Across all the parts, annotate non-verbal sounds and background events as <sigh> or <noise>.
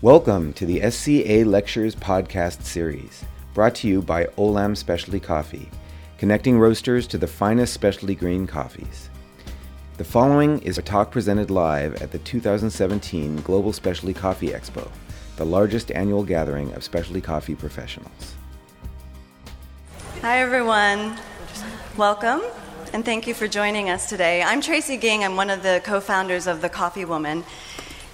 Welcome to the SCA Lectures podcast series, brought to you by Olam Specialty Coffee, connecting roasters to the finest specialty green coffees. The following is a talk presented live at the 2017 Global Specialty Coffee Expo, the largest annual gathering of specialty coffee professionals. Hi, everyone. Welcome, and thank you for joining us today. I'm Tracy Ging. I'm one of the co founders of The Coffee Woman.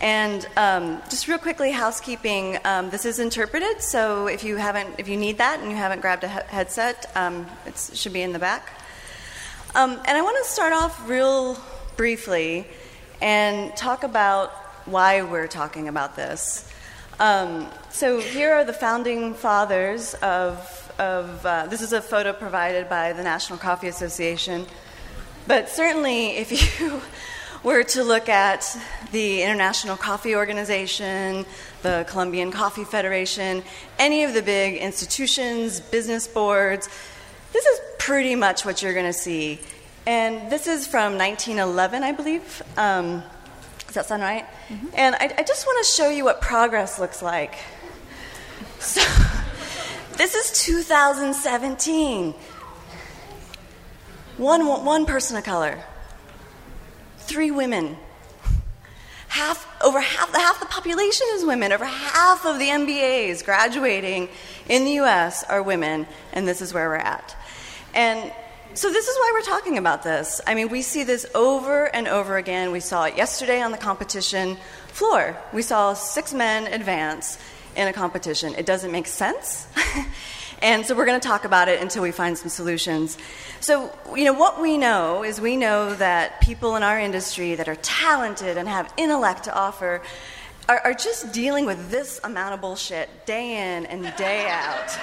And um, just real quickly, housekeeping. Um, this is interpreted, so if you haven't, if you need that and you haven't grabbed a he- headset, um, it should be in the back. Um, and I want to start off real briefly and talk about why we're talking about this. Um, so here are the founding fathers of. Of uh, this is a photo provided by the National Coffee Association, but certainly if you were to look at the International Coffee Organization, the Colombian Coffee Federation, any of the big institutions, business boards, this is pretty much what you're going to see. And this is from 1911, I believe. Um, does that sound right? Mm-hmm. And I, I just want to show you what progress looks like. So, <laughs> this is 2017. One, one person of color, three women. Half, over half, half the population is women. Over half of the MBAs graduating in the US are women, and this is where we're at. And so, this is why we're talking about this. I mean, we see this over and over again. We saw it yesterday on the competition floor. We saw six men advance in a competition. It doesn't make sense. <laughs> and so, we're going to talk about it until we find some solutions. So, you know, what we know is we know that people in our industry that are talented and have intellect to offer are, are just dealing with this amount of bullshit day in and day out.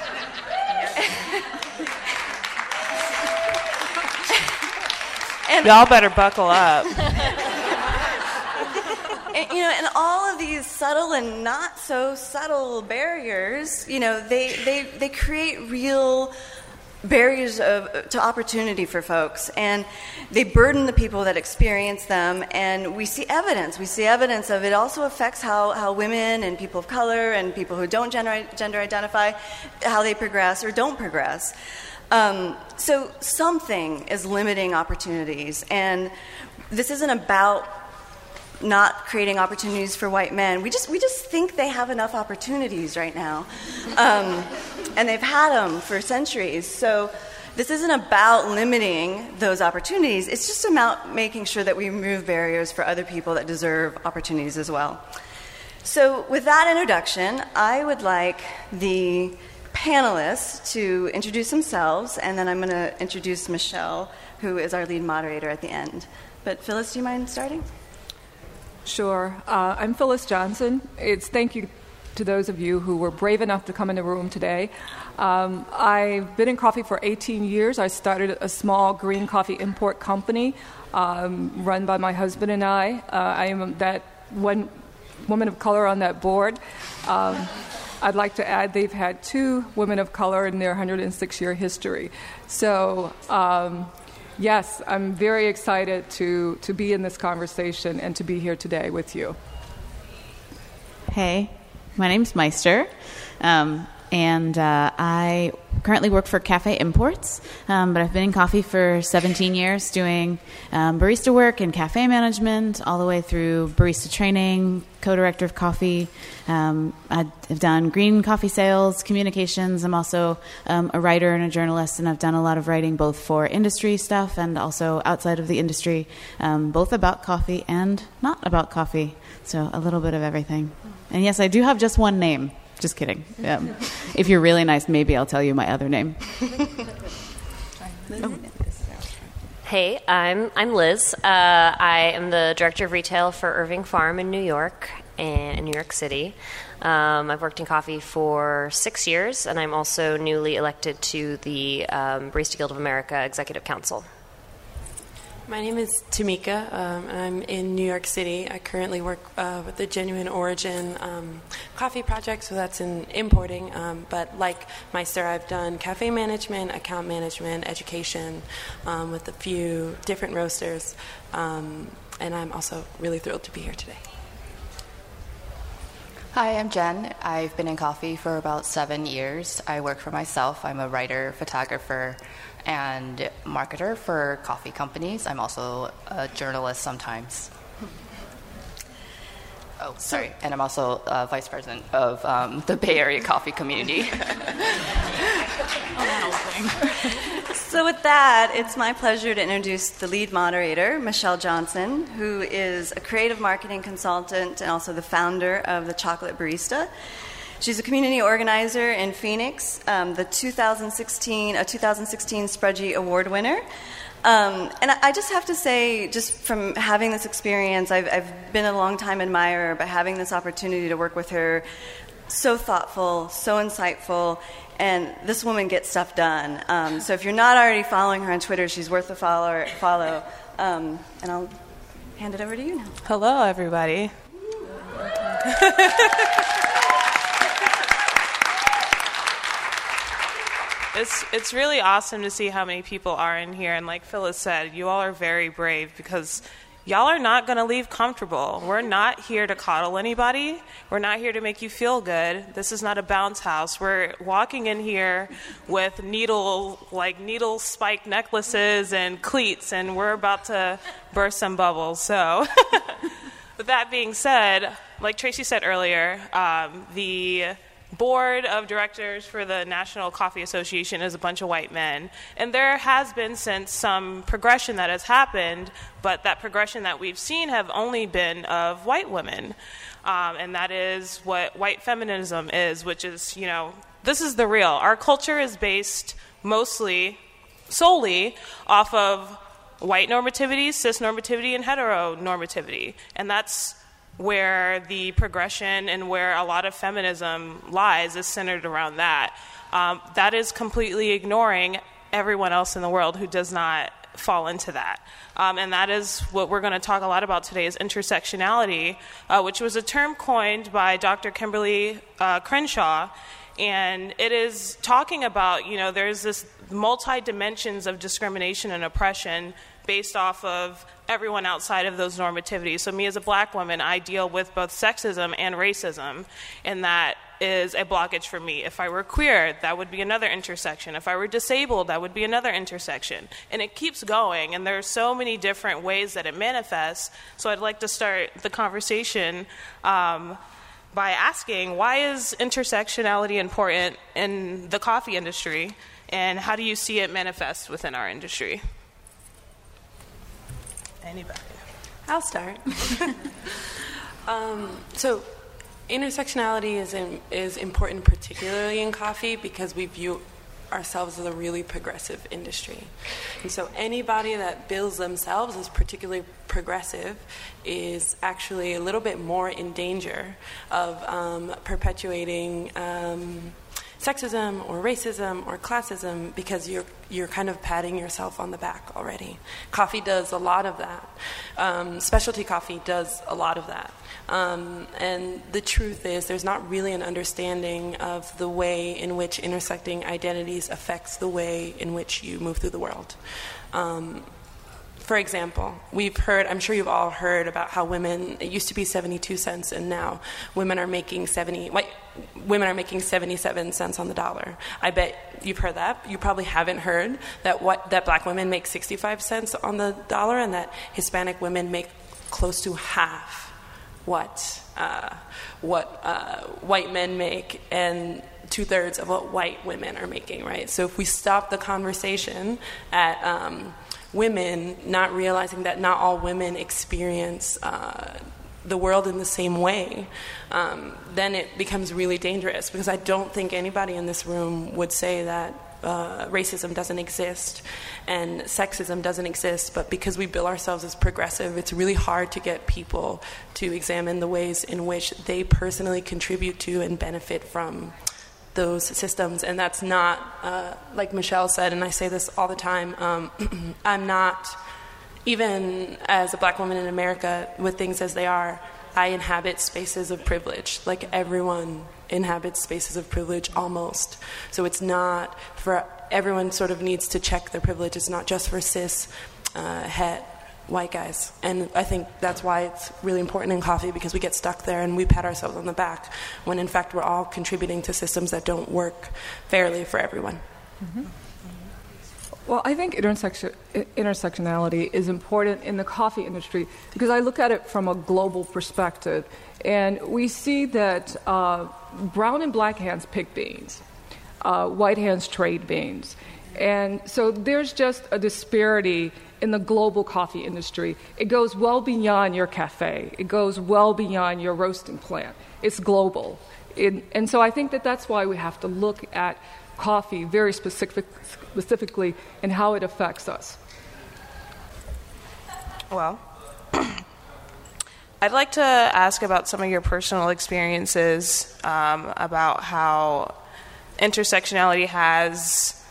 And Y'all better buckle up. <laughs> you know, and all of these subtle and not so subtle barriers, you know, they, they, they create real barriers of, to opportunity for folks. And they burden the people that experience them. And we see evidence. We see evidence of it also affects how, how women and people of color and people who don't gender, gender identify how they progress or don't progress. Um, so something is limiting opportunities, and this isn't about not creating opportunities for white men. We just we just think they have enough opportunities right now, um, and they've had them for centuries. So. This isn't about limiting those opportunities. It's just about making sure that we remove barriers for other people that deserve opportunities as well. So, with that introduction, I would like the panelists to introduce themselves, and then I'm going to introduce Michelle, who is our lead moderator at the end. But Phyllis, do you mind starting? Sure. Uh, I'm Phyllis Johnson. It's thank you to those of you who were brave enough to come in the room today. Um, I've been in coffee for 18 years. I started a small green coffee import company um, run by my husband and I. Uh, I am that one woman of color on that board. Um, I'd like to add they've had two women of color in their 106 year history. So, um, yes, I'm very excited to, to be in this conversation and to be here today with you. Hey, my name's Meister. Um, and uh, I currently work for Cafe Imports, um, but I've been in coffee for 17 years doing um, barista work and cafe management, all the way through barista training, co director of coffee. Um, I've done green coffee sales, communications. I'm also um, a writer and a journalist, and I've done a lot of writing both for industry stuff and also outside of the industry, um, both about coffee and not about coffee. So a little bit of everything. And yes, I do have just one name. Just kidding. Um, if you're really nice, maybe I'll tell you my other name. oh. Hey, I'm I'm Liz. Uh, I am the director of retail for Irving Farm in New York and in New York City. Um, I've worked in coffee for six years, and I'm also newly elected to the um, Barista Guild of America Executive Council. My name is Tamika, um, I'm in New York City. I currently work uh, with the Genuine Origin um, Coffee Project, so that's in importing. Um, but like Meister, I've done cafe management, account management, education um, with a few different roasters, um, and I'm also really thrilled to be here today. Hi, I'm Jen. I've been in coffee for about seven years. I work for myself. I'm a writer, photographer, and marketer for coffee companies. I'm also a journalist sometimes. Oh, sorry. And I'm also uh, vice president of um, the Bay Area coffee community. <laughs> so, with that, it's my pleasure to introduce the lead moderator, Michelle Johnson, who is a creative marketing consultant and also the founder of the Chocolate Barista. She's a community organizer in Phoenix, um, the 2016 a 2016 Sprudgie Award winner. Um, and I just have to say, just from having this experience, I've, I've been a long time admirer, but having this opportunity to work with her, so thoughtful, so insightful, and this woman gets stuff done. Um, so if you're not already following her on Twitter, she's worth a follow. follow. Um, and I'll hand it over to you now. Hello, everybody. <laughs> it's it's really awesome to see how many people are in here and like phyllis said you all are very brave because y'all are not going to leave comfortable. We're not here to coddle anybody. We're not here to make you feel good. This is not a bounce house. We're walking in here with needle like needle spike necklaces and cleats and we're about to burst some bubbles. So <laughs> with that being said like tracy said earlier um, the board of directors for the National Coffee Association is a bunch of white men. And there has been since some progression that has happened, but that progression that we've seen have only been of white women. Um, and that is what white feminism is, which is, you know, this is the real. Our culture is based mostly, solely, off of white normativity, cis normativity, and heteronormativity. And that's where the progression and where a lot of feminism lies is centered around that. Um, that is completely ignoring everyone else in the world who does not fall into that. Um, and that is what we're going to talk a lot about today is intersectionality, uh, which was a term coined by Dr. Kimberlé uh, Crenshaw. And it is talking about, you know, there's this multi dimensions of discrimination and oppression based off of everyone outside of those normativities. So, me as a black woman, I deal with both sexism and racism, and that is a blockage for me. If I were queer, that would be another intersection. If I were disabled, that would be another intersection. And it keeps going, and there are so many different ways that it manifests. So, I'd like to start the conversation. Um, by asking why is intersectionality important in the coffee industry and how do you see it manifest within our industry Anybody? I'll start. <laughs> um, so, intersectionality is in, is important, particularly in coffee, because we view ourselves as a really progressive industry. And so anybody that bills themselves as particularly progressive is actually a little bit more in danger of um, perpetuating um, sexism or racism or classism because you're you're kind of patting yourself on the back already. Coffee does a lot of that. Um, specialty coffee does a lot of that. Um, and the truth is, there's not really an understanding of the way in which intersecting identities affects the way in which you move through the world. Um, for example, we've heard, I'm sure you've all heard about how women, it used to be 72 cents and now women are making 70, white, women are making 77 cents on the dollar. I bet you've heard that. You probably haven't heard that what, that black women make 65 cents on the dollar and that Hispanic women make close to half what, uh, what uh, white men make and two thirds of what white women are making, right? So if we stop the conversation at, um, women not realizing that not all women experience uh, the world in the same way, um, then it becomes really dangerous because I don't think anybody in this room would say that uh, racism doesn't exist and sexism doesn't exist, but because we bill ourselves as progressive, it's really hard to get people to examine the ways in which they personally contribute to and benefit from those systems, and that's not uh, like Michelle said, and I say this all the time. Um, <clears throat> I'm not even as a black woman in America with things as they are. I inhabit spaces of privilege, like everyone inhabits spaces of privilege almost. So it's not for everyone. Sort of needs to check their privilege. It's not just for cis, uh, het white guys. And I think that's why it's really important in coffee because we get stuck there and we pat ourselves on the back when in fact we're all contributing to systems that don't work fairly for everyone. Mm-hmm. Well, I think intersection, intersectionality is important in the coffee industry because I look at it from a global perspective. And we see that uh, brown and black hands pick beans, uh, white hands trade beans. And so there's just a disparity in the global coffee industry. It goes well beyond your cafe, it goes well beyond your roasting plant. It's global. It, and so I think that that's why we have to look at coffee very specific, specifically and how it affects us? Well, <clears throat> I'd like to ask about some of your personal experiences um, about how intersectionality has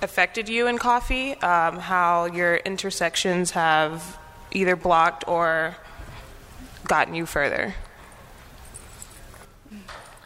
affected you in coffee, um, how your intersections have either blocked or gotten you further.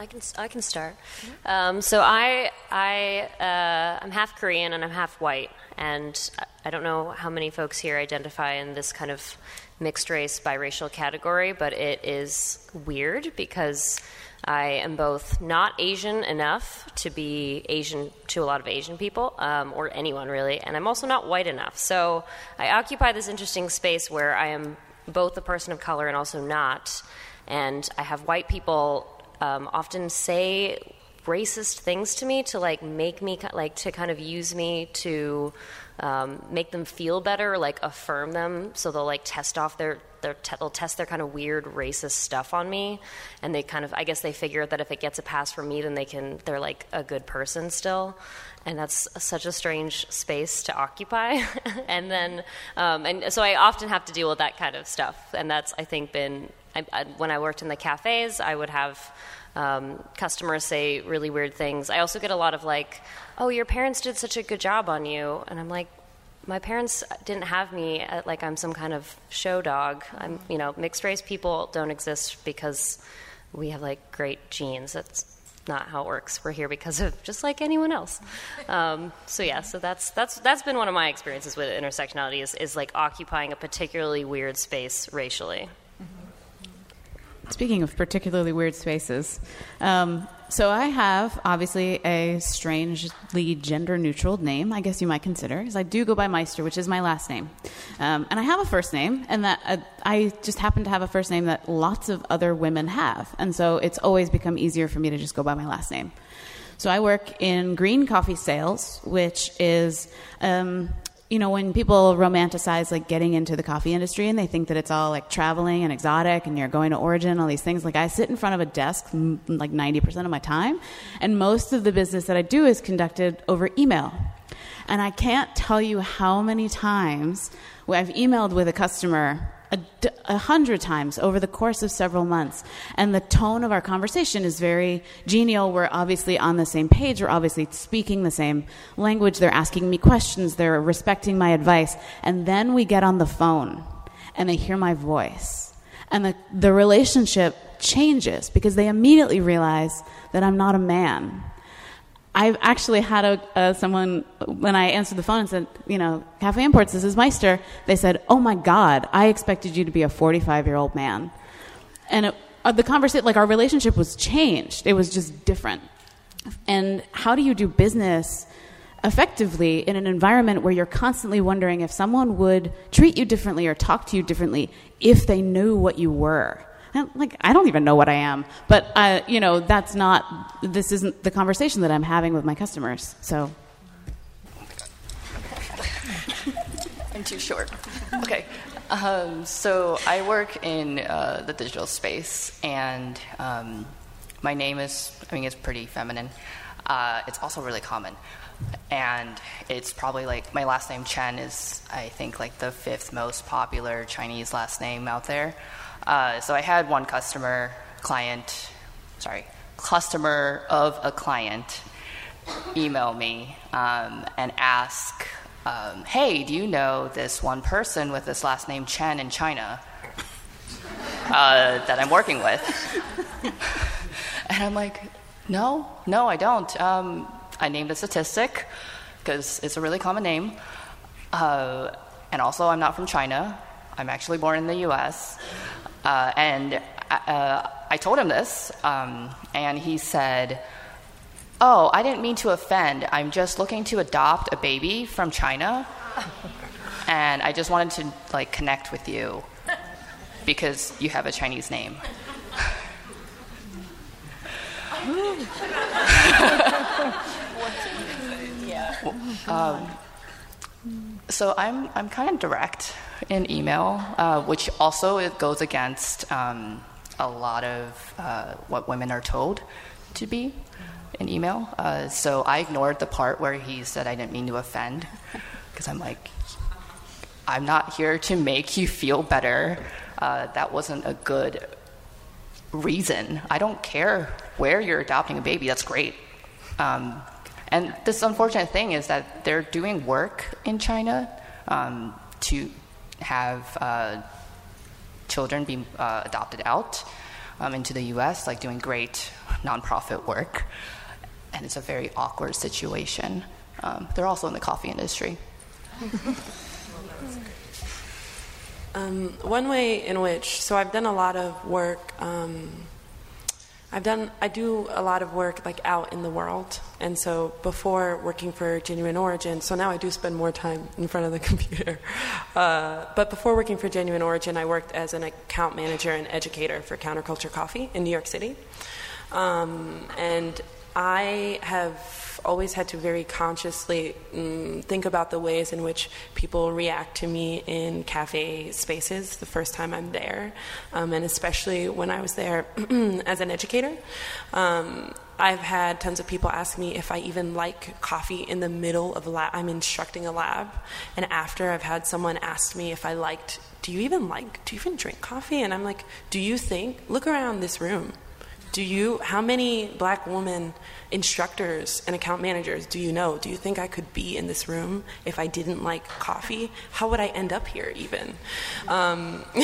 I can I can start. Um, so I I uh, I'm half Korean and I'm half white, and I don't know how many folks here identify in this kind of mixed race biracial category, but it is weird because I am both not Asian enough to be Asian to a lot of Asian people, um, or anyone really, and I'm also not white enough. So I occupy this interesting space where I am both a person of color and also not. And I have white people um, often say racist things to me to like make me like to kind of use me to um, make them feel better, like affirm them. So they'll like test off their their te- they'll test their kind of weird racist stuff on me, and they kind of I guess they figure that if it gets a pass from me, then they can they're like a good person still. And that's such a strange space to occupy, <laughs> and then, um, and so I often have to deal with that kind of stuff, and that's I think been I, I, when I worked in the cafes, I would have um, customers say really weird things. I also get a lot of like, "Oh, your parents did such a good job on you," and I'm like, "My parents didn't have me at, like I'm some kind of show dog. I'm, you know, mixed race people don't exist because we have like great genes. That's not how it works. We're here because of just like anyone else. <laughs> Um, so yeah, so that's that's that's been one of my experiences with intersectionality is is like occupying a particularly weird space racially. Speaking of particularly weird spaces, um, so I have obviously a strangely gender neutral name, I guess you might consider, because I do go by Meister, which is my last name. Um, and I have a first name, and that uh, I just happen to have a first name that lots of other women have. And so it's always become easier for me to just go by my last name. So I work in green coffee sales, which is um, you know, when people romanticize like getting into the coffee industry and they think that it's all like traveling and exotic and you're going to Origin, all these things, like I sit in front of a desk m- like 90% of my time, and most of the business that I do is conducted over email. And I can't tell you how many times I've emailed with a customer a, a, hundred times over the course of several months. And the tone of our conversation is very genial. We're obviously on the same page. We're obviously speaking the same language. They're asking me questions. They're respecting my advice. And then we get on the phone and they hear my voice. And the, the relationship changes because they immediately realize that I'm not a man I've actually had a, someone, when I answered the phone and said, you know, Cafe Imports, this is Meister, they said, oh my God, I expected you to be a 45 year old man. And it, uh, the conversation, like our relationship was changed. It was just different. And how do you do business effectively in an environment where you're constantly wondering if someone would treat you differently or talk to you differently if they knew what you were? Like I don't even know what I am, but uh, you know that's not this isn't the conversation that I'm having with my customers. So I'm too short. Okay, um, so I work in uh, the digital space, and um, my name is I mean it's pretty feminine. Uh, it's also really common. And it's probably like my last name Chen is I think like the fifth most popular Chinese last name out there. Uh, so I had one customer, client, sorry, customer of a client email me um, and ask, um, hey, do you know this one person with this last name Chen in China uh, that I'm working with? <laughs> and I'm like, no, no, I don't. Um, I named a statistic because it's a really common name. Uh, and also, I'm not from China. I'm actually born in the US. Uh, and uh, I told him this, um, and he said, Oh, I didn't mean to offend. I'm just looking to adopt a baby from China. and I just wanted to like connect with you because you have a Chinese name. <laughs> <laughs> um, so I'm I'm kind of direct in email, uh, which also it goes against um, a lot of uh, what women are told to be in email. Uh, so I ignored the part where he said I didn't mean to offend, because I'm like, I'm not here to make you feel better. Uh, that wasn't a good reason. I don't care where you're adopting a baby. That's great. Um, and this unfortunate thing is that they're doing work in China um, to have uh, children be uh, adopted out um, into the US, like doing great nonprofit work. And it's a very awkward situation. Um, they're also in the coffee industry. <laughs> Um, one way in which, so I've done a lot of work. I've done, I do a lot of work like out in the world, and so before working for Genuine Origin, so now I do spend more time in front of the <laughs> computer. Uh, but before working for Genuine Origin, I worked as an account manager and educator for Counterculture Coffee in New York City, um, and I have always had to very consciously mm, think about the ways in which people react to me in cafe spaces the first time I'm there, um, and especially when I was there <clears throat> as an educator. Um, I've had tons of people ask me if I even like coffee in the middle of a lab. I'm instructing a lab, and after I've had someone ask me if I liked, do you even like, do you even drink coffee? And I'm like, do you think? Look around this room. Do you, how many black women instructors and account managers do you know? Do you think I could be in this room if I didn't like coffee? How would I end up here, even? Um, <laughs>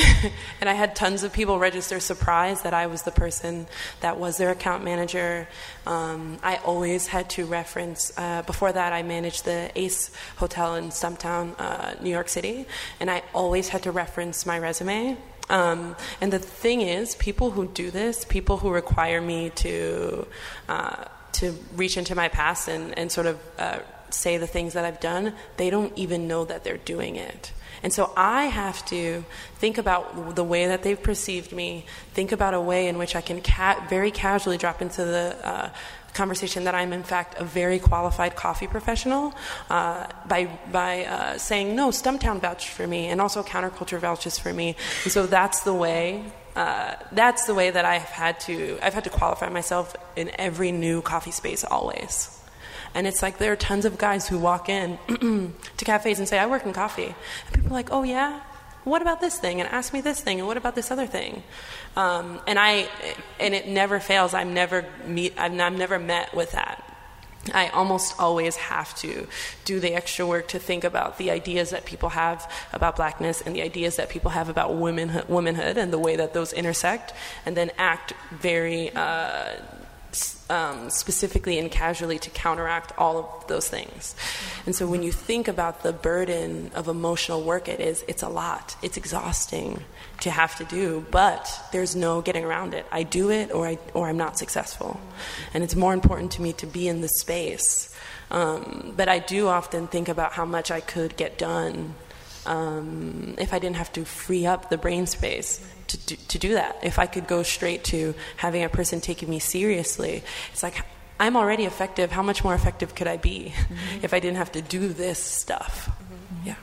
and I had tons of people register surprised that I was the person that was their account manager. Um, I always had to reference, uh, before that, I managed the Ace Hotel in Stumptown, uh, New York City, and I always had to reference my resume um, and the thing is, people who do this, people who require me to uh, to reach into my past and, and sort of uh, say the things that I've done, they don't even know that they're doing it. And so I have to think about the way that they've perceived me, think about a way in which I can ca- very casually drop into the uh, conversation that I'm, in fact, a very qualified coffee professional uh, by, by uh, saying, no, Stumptown vouched for me, and also counterculture vouches for me. And so that's the way. Uh, that's the way that I've had to I've had to qualify myself in every new coffee space always. And it's like there are tons of guys who walk in <clears throat> to cafes and say, I work in coffee. And people are like, oh, yeah? What about this thing? And ask me this thing. And what about this other thing? Um, and I, and it never fails. I'm never meet. I'm, I'm never met with that. I almost always have to do the extra work to think about the ideas that people have about blackness and the ideas that people have about womanhood, womanhood and the way that those intersect, and then act very uh, um, specifically and casually to counteract all of those things. And so when you think about the burden of emotional work it is, it's a lot. It's exhausting to have to do, but there's no getting around it. I do it or, I, or I'm not successful. And it's more important to me to be in the space. Um, but I do often think about how much I could get done um, if I didn't have to free up the brain space to do, to do that. If I could go straight to having a person taking me seriously, it's like I'm already effective. How much more effective could I be <laughs> mm-hmm. if I didn't have to do this stuff? Mm-hmm. Yeah.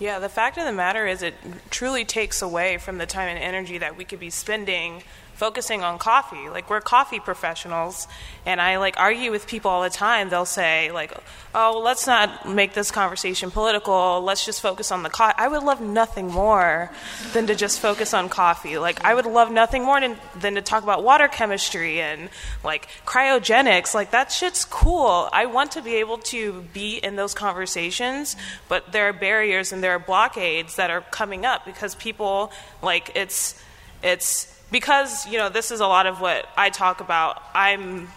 Yeah, the fact of the matter is, it truly takes away from the time and energy that we could be spending focusing on coffee. Like we're coffee professionals, and I like argue with people all the time. They'll say like, "Oh, let's not make this conversation political. Let's just focus on the coffee." I would love nothing more than to just focus on coffee. Like I would love nothing more than, than to talk about water chemistry and like cryogenics. Like that shit's cool. I want to be able to be in those conversations, but there are barriers and there are blockades that are coming up because people like it's it's because you know this is a lot of what I talk about. I'm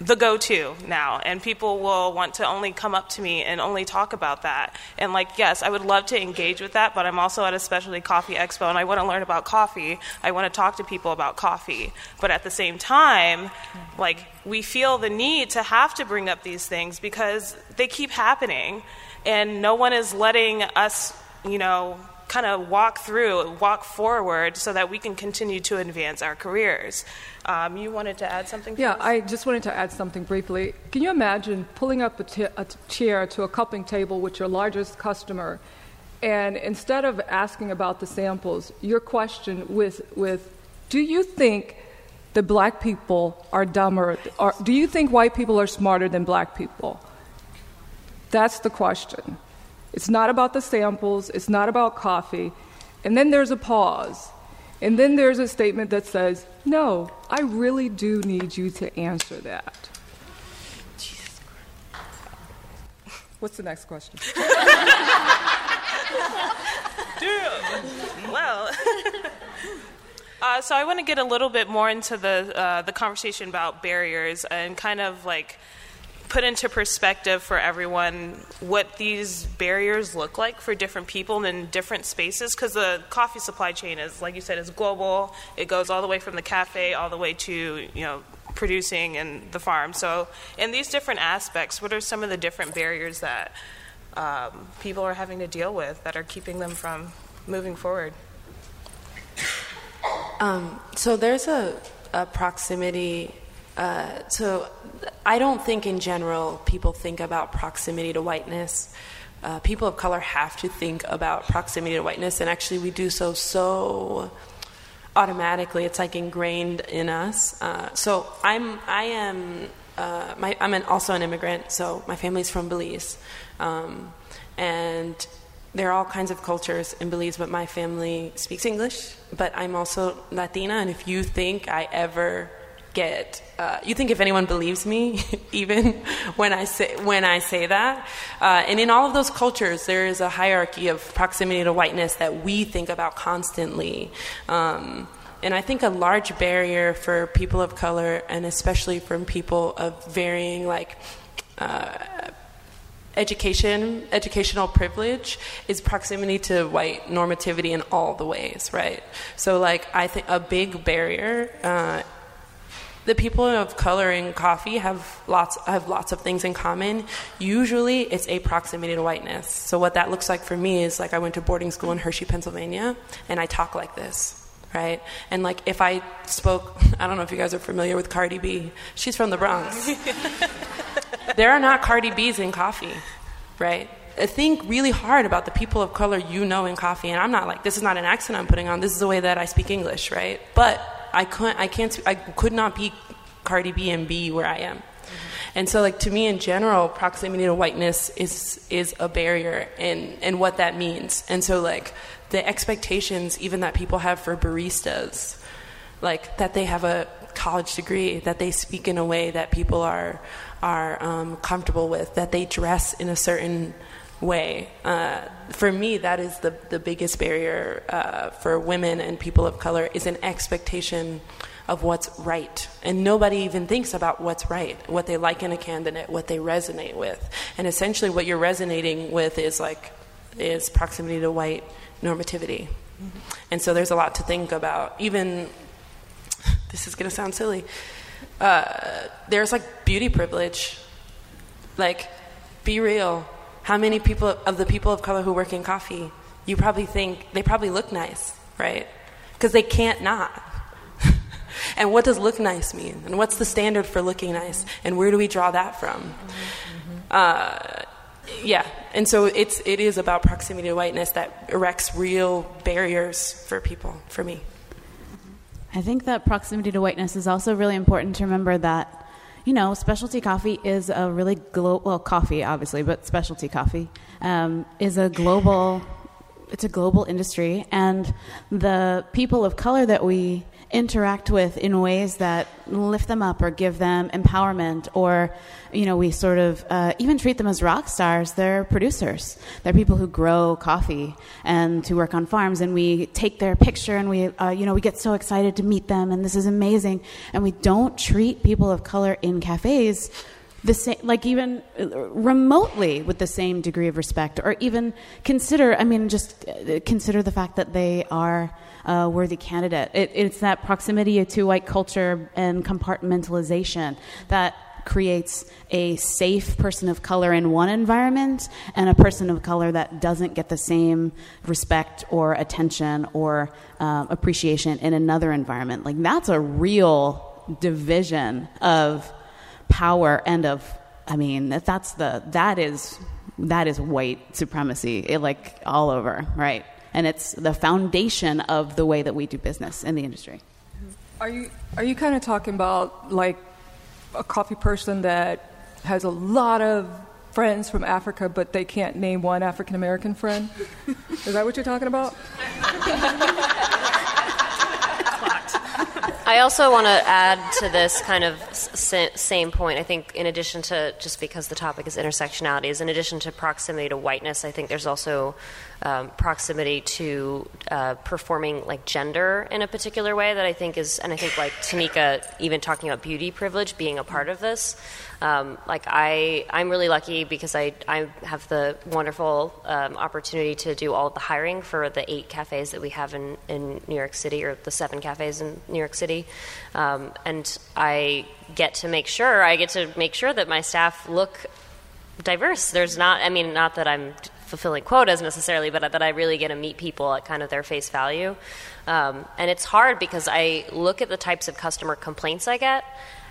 the go to now, and people will want to only come up to me and only talk about that. And, like, yes, I would love to engage with that, but I'm also at a specialty coffee expo and I want to learn about coffee. I want to talk to people about coffee. But at the same time, like, we feel the need to have to bring up these things because they keep happening, and no one is letting us, you know, kind of walk through, walk forward so that we can continue to advance our careers. Um, you wanted to add something? Yeah, I just wanted to add something briefly. Can you imagine pulling up a, t- a chair to a cupping table with your largest customer, and instead of asking about the samples, your question with, with do you think that black people are dumber, or do you think white people are smarter than black people? That's the question. It's not about the samples, it's not about coffee. And then there's a pause. And then there's a statement that says, No, I really do need you to answer that. Jesus Christ. What's the next question? <laughs> well. <laughs> Uh, so I want to get a little bit more into the uh, the conversation about barriers and kind of like put into perspective for everyone what these barriers look like for different people in different spaces because the coffee supply chain is like you said is global. It goes all the way from the cafe all the way to you know producing and the farm. So in these different aspects what are some of the different barriers that um, people are having to deal with that are keeping them from moving forward? Um, so there's a, a proximity uh, so I don't think in general people think about proximity to whiteness. Uh, people of color have to think about proximity to whiteness, and actually we do so so automatically. It's like ingrained in us. Uh, so I'm I am uh, my, I'm an, also an immigrant. So my family's from Belize, um, and there are all kinds of cultures in Belize, but my family speaks English. But I'm also Latina, and if you think I ever get uh, you think if anyone believes me <laughs> even when i say when i say that uh, and in all of those cultures there is a hierarchy of proximity to whiteness that we think about constantly um, and i think a large barrier for people of color and especially from people of varying like uh, education, educational privilege is proximity to white normativity in all the ways, right? So, like, I think a big barrier uh, the people of color in coffee have lots have lots of things in common. Usually, it's a proximity to whiteness. So what that looks like for me is like I went to boarding school in Hershey, Pennsylvania, and I talk like this. Right? And like if I spoke, <laughs> I don't know if you guys are familiar with Cardi B. She's from the Bronx. <laughs> there are not Cardi B's in coffee, right? Uh, think really hard about the people of color you know in coffee. And I'm not like, this is not an accent I'm putting on. This is the way that I speak English, right? But I couldn't, I can't, I could not be Cardi B and be where I am. And so, like to me in general, proximity to whiteness is is a barrier, and and what that means. And so, like the expectations even that people have for baristas, like that they have a college degree, that they speak in a way that people are are um, comfortable with, that they dress in a certain way. Uh, for me, that is the, the biggest barrier uh, for women and people of color is an expectation of what's right. And nobody even thinks about what's right, what they like in a candidate, what they resonate with. And essentially what you're resonating with is like is proximity to white normativity. Mm-hmm. And so there's a lot to think about. Even <laughs> this is going to sound silly. Uh, there's like beauty privilege. Like be real how many people of the people of color who work in coffee, you probably think they probably look nice, right? Because they can't not. <laughs> and what does look nice mean? And what's the standard for looking nice? And where do we draw that from? Mm-hmm. Uh, yeah, and so it's it is about proximity to whiteness that erects real barriers for people. For me, I think that proximity to whiteness is also really important to remember that you know, specialty coffee is a really global, well, coffee obviously, but specialty coffee um, is a global, it's a global industry. And the people of color that we interact with in ways that lift them up or give them empowerment or you know we sort of uh, even treat them as rock stars they're producers they're people who grow coffee and to work on farms and we take their picture and we uh, you know we get so excited to meet them and this is amazing and we don't treat people of color in cafes the same, like even remotely with the same degree of respect, or even consider. I mean, just uh, consider the fact that they are a worthy candidate. It, it's that proximity to white culture and compartmentalization that creates a safe person of color in one environment and a person of color that doesn't get the same respect or attention or um, appreciation in another environment. Like that's a real division of power and of I mean that's the that is that is white supremacy it, like all over right and it's the foundation of the way that we do business in the industry. Are you are you kind of talking about like a coffee person that has a lot of friends from Africa but they can't name one African American friend? Is that what you're talking about? I also want to add to this kind of same point. I think, in addition to just because the topic is intersectionality, is in addition to proximity to whiteness, I think there's also um, proximity to uh, performing like gender in a particular way that I think is, and I think like Tamika even talking about beauty privilege being a part of this. Um, like I, I'm really lucky because I, I have the wonderful um, opportunity to do all the hiring for the eight cafes that we have in, in New York City, or the seven cafes in New York City, um, and I get to make sure I get to make sure that my staff look diverse. There's not, I mean, not that I'm fulfilling quotas necessarily, but that I really get to meet people at kind of their face value. Um, and it's hard because I look at the types of customer complaints I get,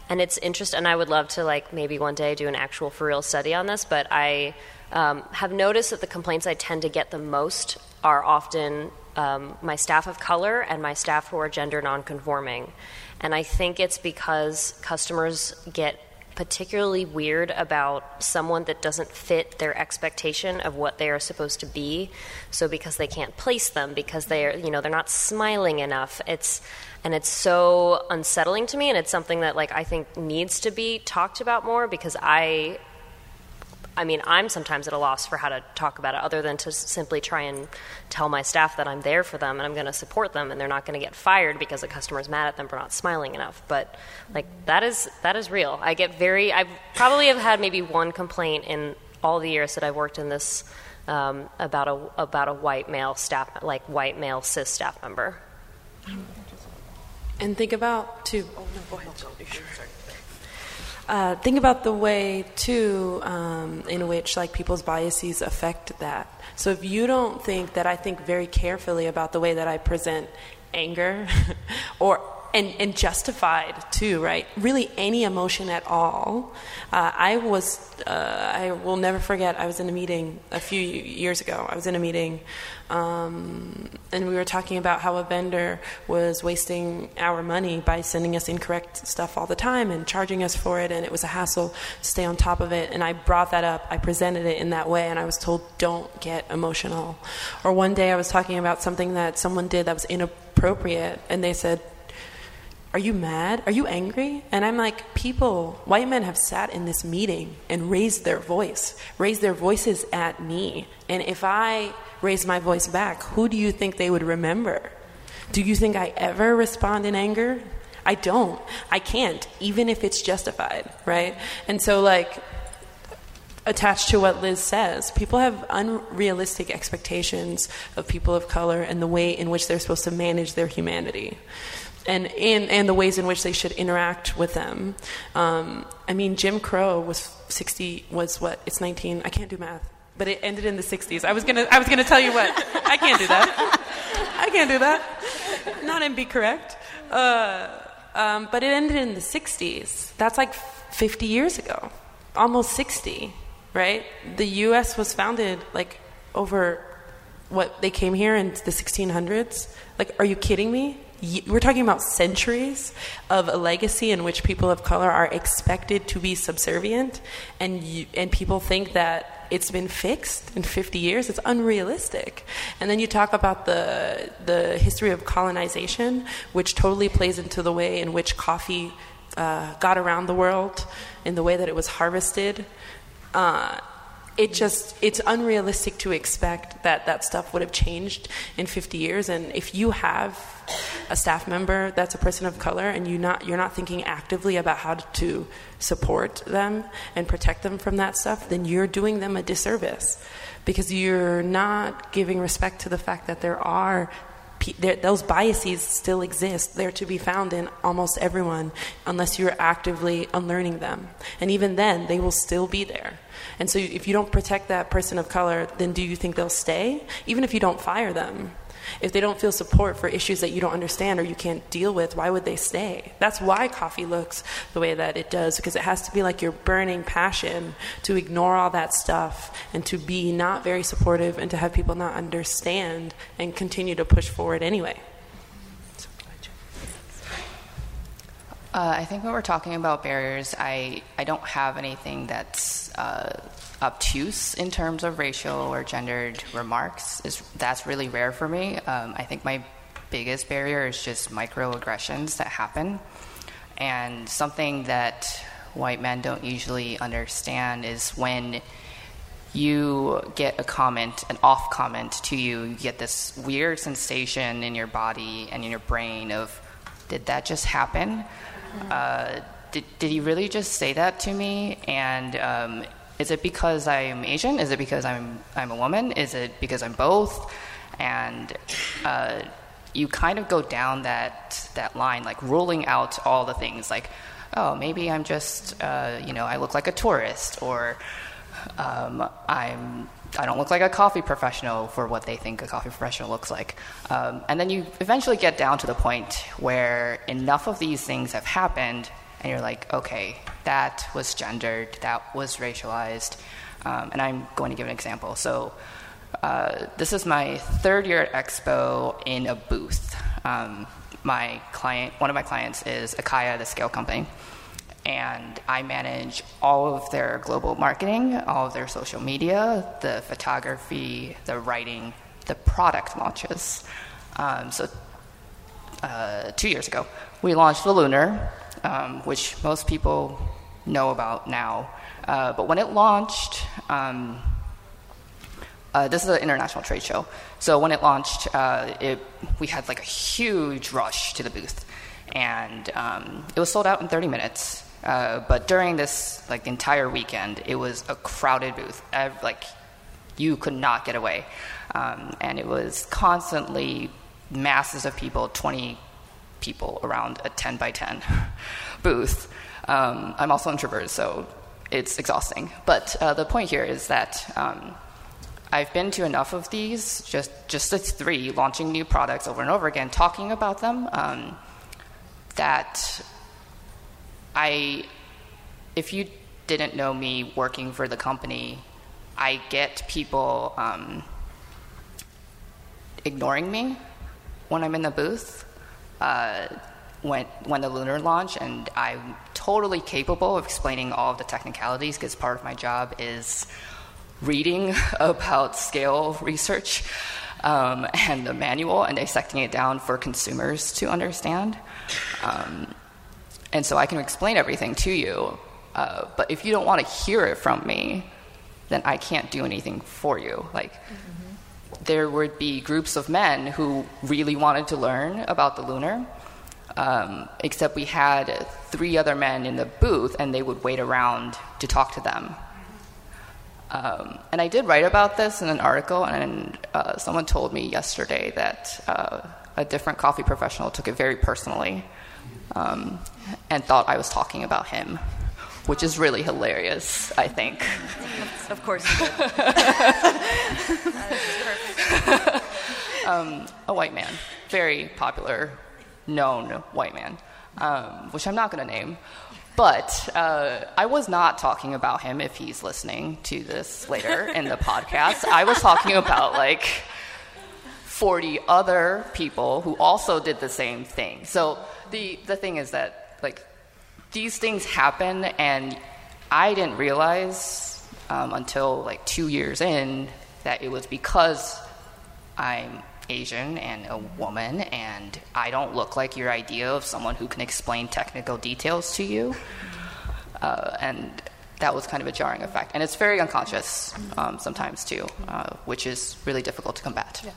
and it's interesting. And I would love to like maybe one day do an actual for real study on this, but I um, have noticed that the complaints I tend to get the most are often um, my staff of color and my staff who are gender nonconforming. And I think it's because customers get particularly weird about someone that doesn't fit their expectation of what they are supposed to be. So because they can't place them, because they're you know they're not smiling enough, it's and it's so unsettling to me, and it's something that like I think needs to be talked about more because I I mean, I'm sometimes at a loss for how to talk about it other than to simply try and tell my staff that I'm there for them and I'm going to support them and they're not going to get fired because a customer's mad at them for not smiling enough. But like that is that is real. I get very I probably have had maybe one complaint in all the years that I've worked in this um, about a about a white male staff like white male cis staff member. And think about too. Oh no, go ahead. Uh, think about the way too um, in which like people's biases affect that. So if you don't think that I think very carefully about the way that I present anger <laughs> or and, and justified too, right? Really, any emotion at all. Uh, I was, uh, I will never forget. I was in a meeting a few years ago. I was in a meeting, um, and we were talking about how a vendor was wasting our money by sending us incorrect stuff all the time and charging us for it, and it was a hassle to stay on top of it. And I brought that up. I presented it in that way, and I was told, "Don't get emotional." Or one day, I was talking about something that someone did that was inappropriate, and they said are you mad? Are you angry? And I'm like, People, white men have sat in this meeting and raised their voice, raised their voices at me. And if I raise my voice back, who do you think they would remember? Do you think I ever respond in anger? I don't. I can't, even if it's justified, right? And so, like, attached to what Liz says, people have unrealistic expectations of people of color and the way in which they're supposed to manage their humanity and, and, and the ways in which they should interact with them. Um, I mean, Jim Crow was 60, was what? It's 19, I can't do math. But it ended in the 60s. I was gonna, I was gonna tell you what. I can't do that. I can't do that. Not and be correct. Uh, um, but it ended in the 60s. That's like 50 years ago, almost 60, right? The U.S. was founded like over what they came here in the 1600s. Like, are you kidding me? We're talking about centuries of a legacy in which people of color are expected to be subservient, and you, and people think that it's been fixed in 50 years. It's unrealistic. And then you talk about the the history of colonization, which totally plays into the way in which coffee uh, got around the world, in the way that it was harvested. Uh, it just it's unrealistic to expect that that stuff would have changed in 50 years and if you have a staff member that's a person of color and you not you're not thinking actively about how to support them and protect them from that stuff then you're doing them a disservice because you're not giving respect to the fact that there are those biases still exist. They're to be found in almost everyone unless you're actively unlearning them. And even then, they will still be there. And so if you don't protect that person of color, then do you think they'll stay? Even if you don't fire them. If they don't feel support for issues that you don't understand or you can't deal with, why would they stay? That's why coffee looks the way that it does, because it has to be like your burning passion to ignore all that stuff and to be not very supportive and to have people not understand and continue to push forward anyway. Uh, I think when we're talking about barriers, I, I don't have anything that's uh, obtuse in terms of racial or gendered remarks. That's really rare for me. Um, I think my biggest barrier is just microaggressions that happen, and something that white men don't usually understand is when you get a comment, an off comment to you, you get this weird sensation in your body and in your brain of, did that just happen? Uh, did, did he really just say that to me? And um, is it because I'm Asian? Is it because I'm, I'm a woman? Is it because I'm both? And uh, you kind of go down that, that line, like ruling out all the things, like, oh, maybe I'm just, uh, you know, I look like a tourist, or um, I'm I don't look like a coffee professional for what they think a coffee professional looks like. Um, and then you eventually get down to the point where enough of these things have happened, and you're like, okay, that was gendered, that was racialized. Um, and I'm going to give an example. So, uh, this is my third year at Expo in a booth. Um, my client, one of my clients is Acaia, the scale company and I manage all of their global marketing, all of their social media, the photography, the writing, the product launches. Um, so, uh, two years ago, we launched the Lunar, um, which most people know about now. Uh, but when it launched, um, uh, this is an international trade show. So when it launched, uh, it, we had like a huge rush to the booth, and um, it was sold out in 30 minutes. Uh, but during this like entire weekend, it was a crowded booth. like you could not get away, um, and it was constantly masses of people, 20 people around a 10 by 10 <laughs> booth. Um, I'm also introverted, so it's exhausting. But uh, the point here is that um, I've been to enough of these, just just the three, launching new products over and over again, talking about them. Um, that I, if you didn't know me working for the company, I get people um, ignoring me when I'm in the booth. Uh, when when the lunar launch, and I'm totally capable of explaining all of the technicalities because part of my job is reading <laughs> about scale research um, and the manual and dissecting it down for consumers to understand. Um, and so I can explain everything to you. Uh, but if you don't want to hear it from me, then I can't do anything for you. Like, mm-hmm. there would be groups of men who really wanted to learn about the lunar, um, except we had three other men in the booth, and they would wait around to talk to them. Um, and I did write about this in an article, and uh, someone told me yesterday that uh, a different coffee professional took it very personally um, and thought I was talking about him, which is really hilarious, I think. Of course <laughs> um, a white man, very popular, known white man, um, which I'm not going to name. But uh, I was not talking about him if he's listening to this later in the podcast. I was talking about like 40 other people who also did the same thing. So the the thing is that like these things happen and I didn't realize um, until like two years in that it was because I'm Asian and a woman, and I don't look like your idea of someone who can explain technical details to you. Uh, and that was kind of a jarring effect. And it's very unconscious um, sometimes, too, uh, which is really difficult to combat. Yeah.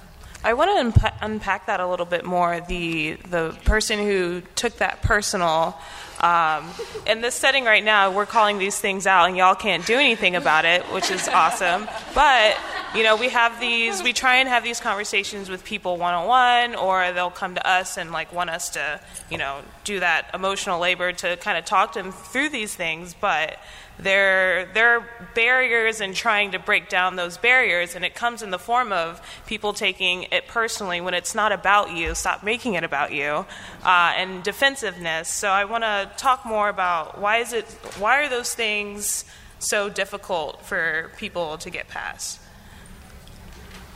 I want to unpa- unpack that a little bit more. The the person who took that personal. Um, in this setting right now, we're calling these things out, and y'all can't do anything about it, which is awesome. But you know, we have these. We try and have these conversations with people one on one, or they'll come to us and like want us to, you know, do that emotional labor to kind of talk to them through these things. But there, there are barriers in trying to break down those barriers, and it comes in the form of people taking it personally when it's not about you. Stop making it about you, uh, and defensiveness. So I want to talk more about why is it, why are those things so difficult for people to get past?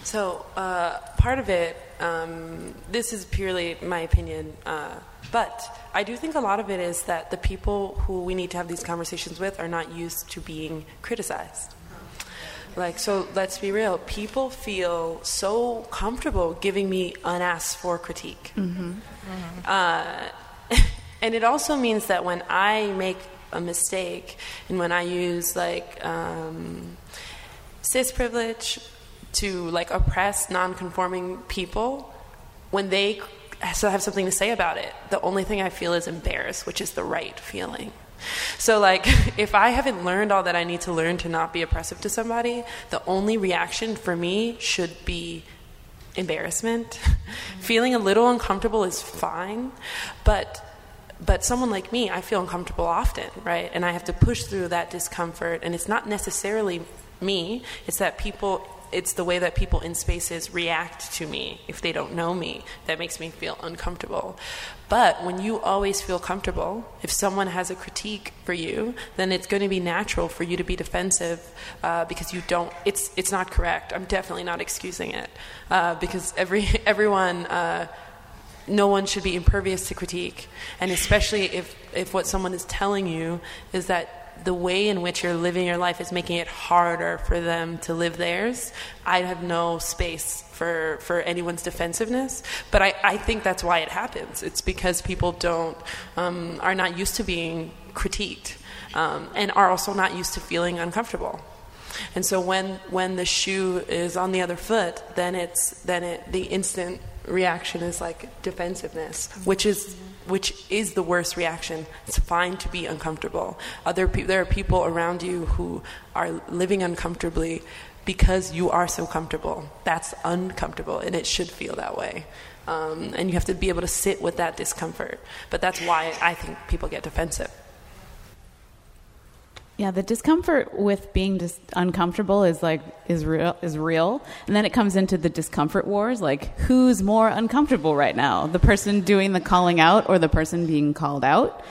So uh, part of it, um, this is purely my opinion. Uh, but I do think a lot of it is that the people who we need to have these conversations with are not used to being criticized. Like, so let's be real. People feel so comfortable giving me unasked for critique. Mm-hmm. Mm-hmm. Uh, <laughs> and it also means that when I make a mistake and when I use like um, cis privilege to like oppress non-conforming people, when they so have something to say about it. The only thing I feel is embarrassed, which is the right feeling. So, like, <laughs> if I haven't learned all that I need to learn to not be oppressive to somebody, the only reaction for me should be embarrassment. Mm-hmm. <laughs> Feeling a little uncomfortable is fine, but but someone like me, I feel uncomfortable often, right? And I have to push through that discomfort, and it's not necessarily me; it's that people it's the way that people in spaces react to me if they don't know me that makes me feel uncomfortable. But when you always feel comfortable, if someone has a critique for you, then it's going to be natural for you to be defensive uh, because you don't. It's it's not correct. I'm definitely not excusing it uh, because every <laughs> everyone. Uh, no one should be impervious to critique, and especially if, if what someone is telling you is that the way in which you're living your life is making it harder for them to live theirs, I have no space for, for anyone's defensiveness. But I, I think that's why it happens. It's because people don't, um, are not used to being critiqued um, and are also not used to feeling uncomfortable. And so when, when the shoe is on the other foot, then it's, then it, the instant reaction is like defensiveness, which is which is the worst reaction. It's fine to be uncomfortable. Other pe- there are people around you who are living uncomfortably because you are so comfortable. That's uncomfortable, and it should feel that way. Um, and you have to be able to sit with that discomfort. But that's why I think people get defensive. Yeah, the discomfort with being just uncomfortable is like is real is real, and then it comes into the discomfort wars. Like, who's more uncomfortable right now? The person doing the calling out or the person being called out?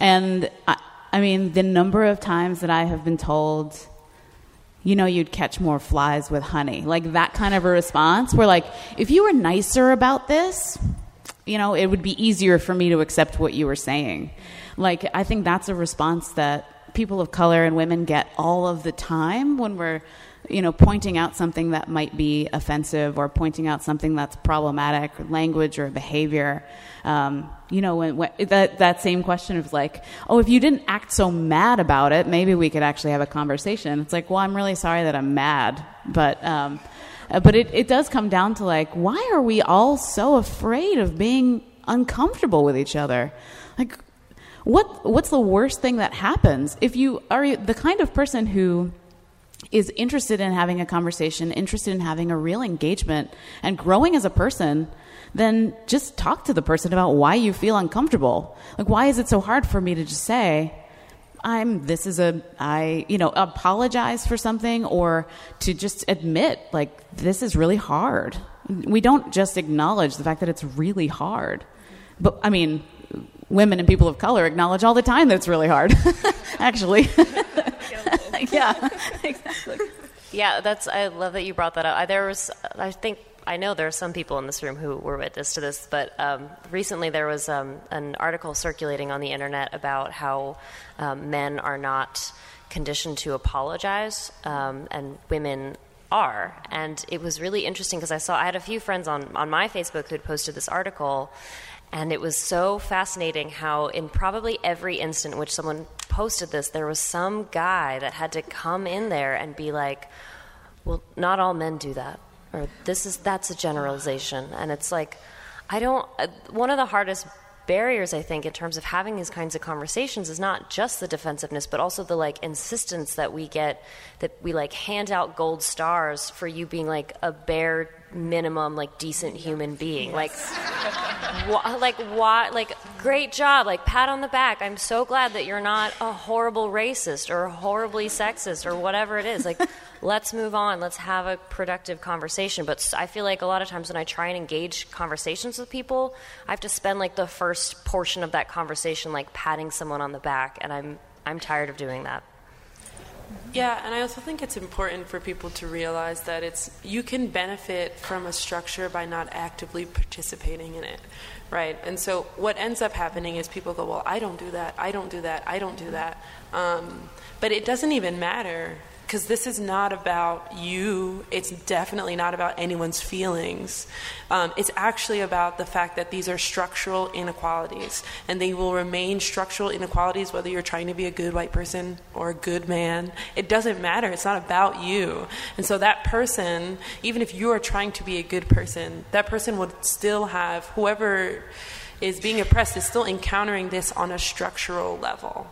And I, I mean, the number of times that I have been told, you know, you'd catch more flies with honey, like that kind of a response. Where like, if you were nicer about this, you know, it would be easier for me to accept what you were saying. Like, I think that's a response that people of color and women get all of the time when we're you know pointing out something that might be offensive or pointing out something that's problematic or language or behavior. Um, you know when, when, that that same question of like oh if you didn't act so mad about it maybe we could actually have a conversation. It's like well i'm really sorry that i'm mad but um, but it, it does come down to like why are we all so afraid of being uncomfortable with each other? Like what what's the worst thing that happens if you are the kind of person who is interested in having a conversation, interested in having a real engagement and growing as a person, then just talk to the person about why you feel uncomfortable. Like why is it so hard for me to just say I'm this is a I you know apologize for something or to just admit like this is really hard. We don't just acknowledge the fact that it's really hard. But I mean, women and people of color acknowledge all the time that it's really hard, <laughs> actually. <laughs> <laughs> yeah, exactly. Yeah, that's. I love that you brought that up. I, there was, I think, I know there are some people in this room who were witness to this, but um, recently there was um, an article circulating on the internet about how um, men are not conditioned to apologize, um, and women are. And it was really interesting because I saw I had a few friends on on my Facebook who had posted this article. And it was so fascinating how, in probably every instant in which someone posted this, there was some guy that had to come in there and be like, well, not all men do that. Or this is, that's a generalization. And it's like, I don't, uh, one of the hardest barriers i think in terms of having these kinds of conversations is not just the defensiveness but also the like insistence that we get that we like hand out gold stars for you being like a bare minimum like decent human being yes. like wh- like what like great job like pat on the back i'm so glad that you're not a horrible racist or horribly sexist or whatever it is like <laughs> let's move on. Let's have a productive conversation. But I feel like a lot of times when I try and engage conversations with people, I have to spend like the first portion of that conversation like patting someone on the back, and I'm I'm tired of doing that. Yeah, and I also think it's important for people to realize that it's you can benefit from a structure by not actively participating in it, right? And so what ends up happening is people go, "Well, I don't do that. I don't do that. I don't do that." Um, but it doesn't even matter because this is not about you. It's definitely not about anyone's feelings. Um, it's actually about the fact that these are structural inequalities, and they will remain structural inequalities whether you're trying to be a good white person or a good man. It doesn't matter. It's not about you. And so that person, even if you are trying to be a good person, that person would still have whoever is being oppressed is still encountering this on a structural level.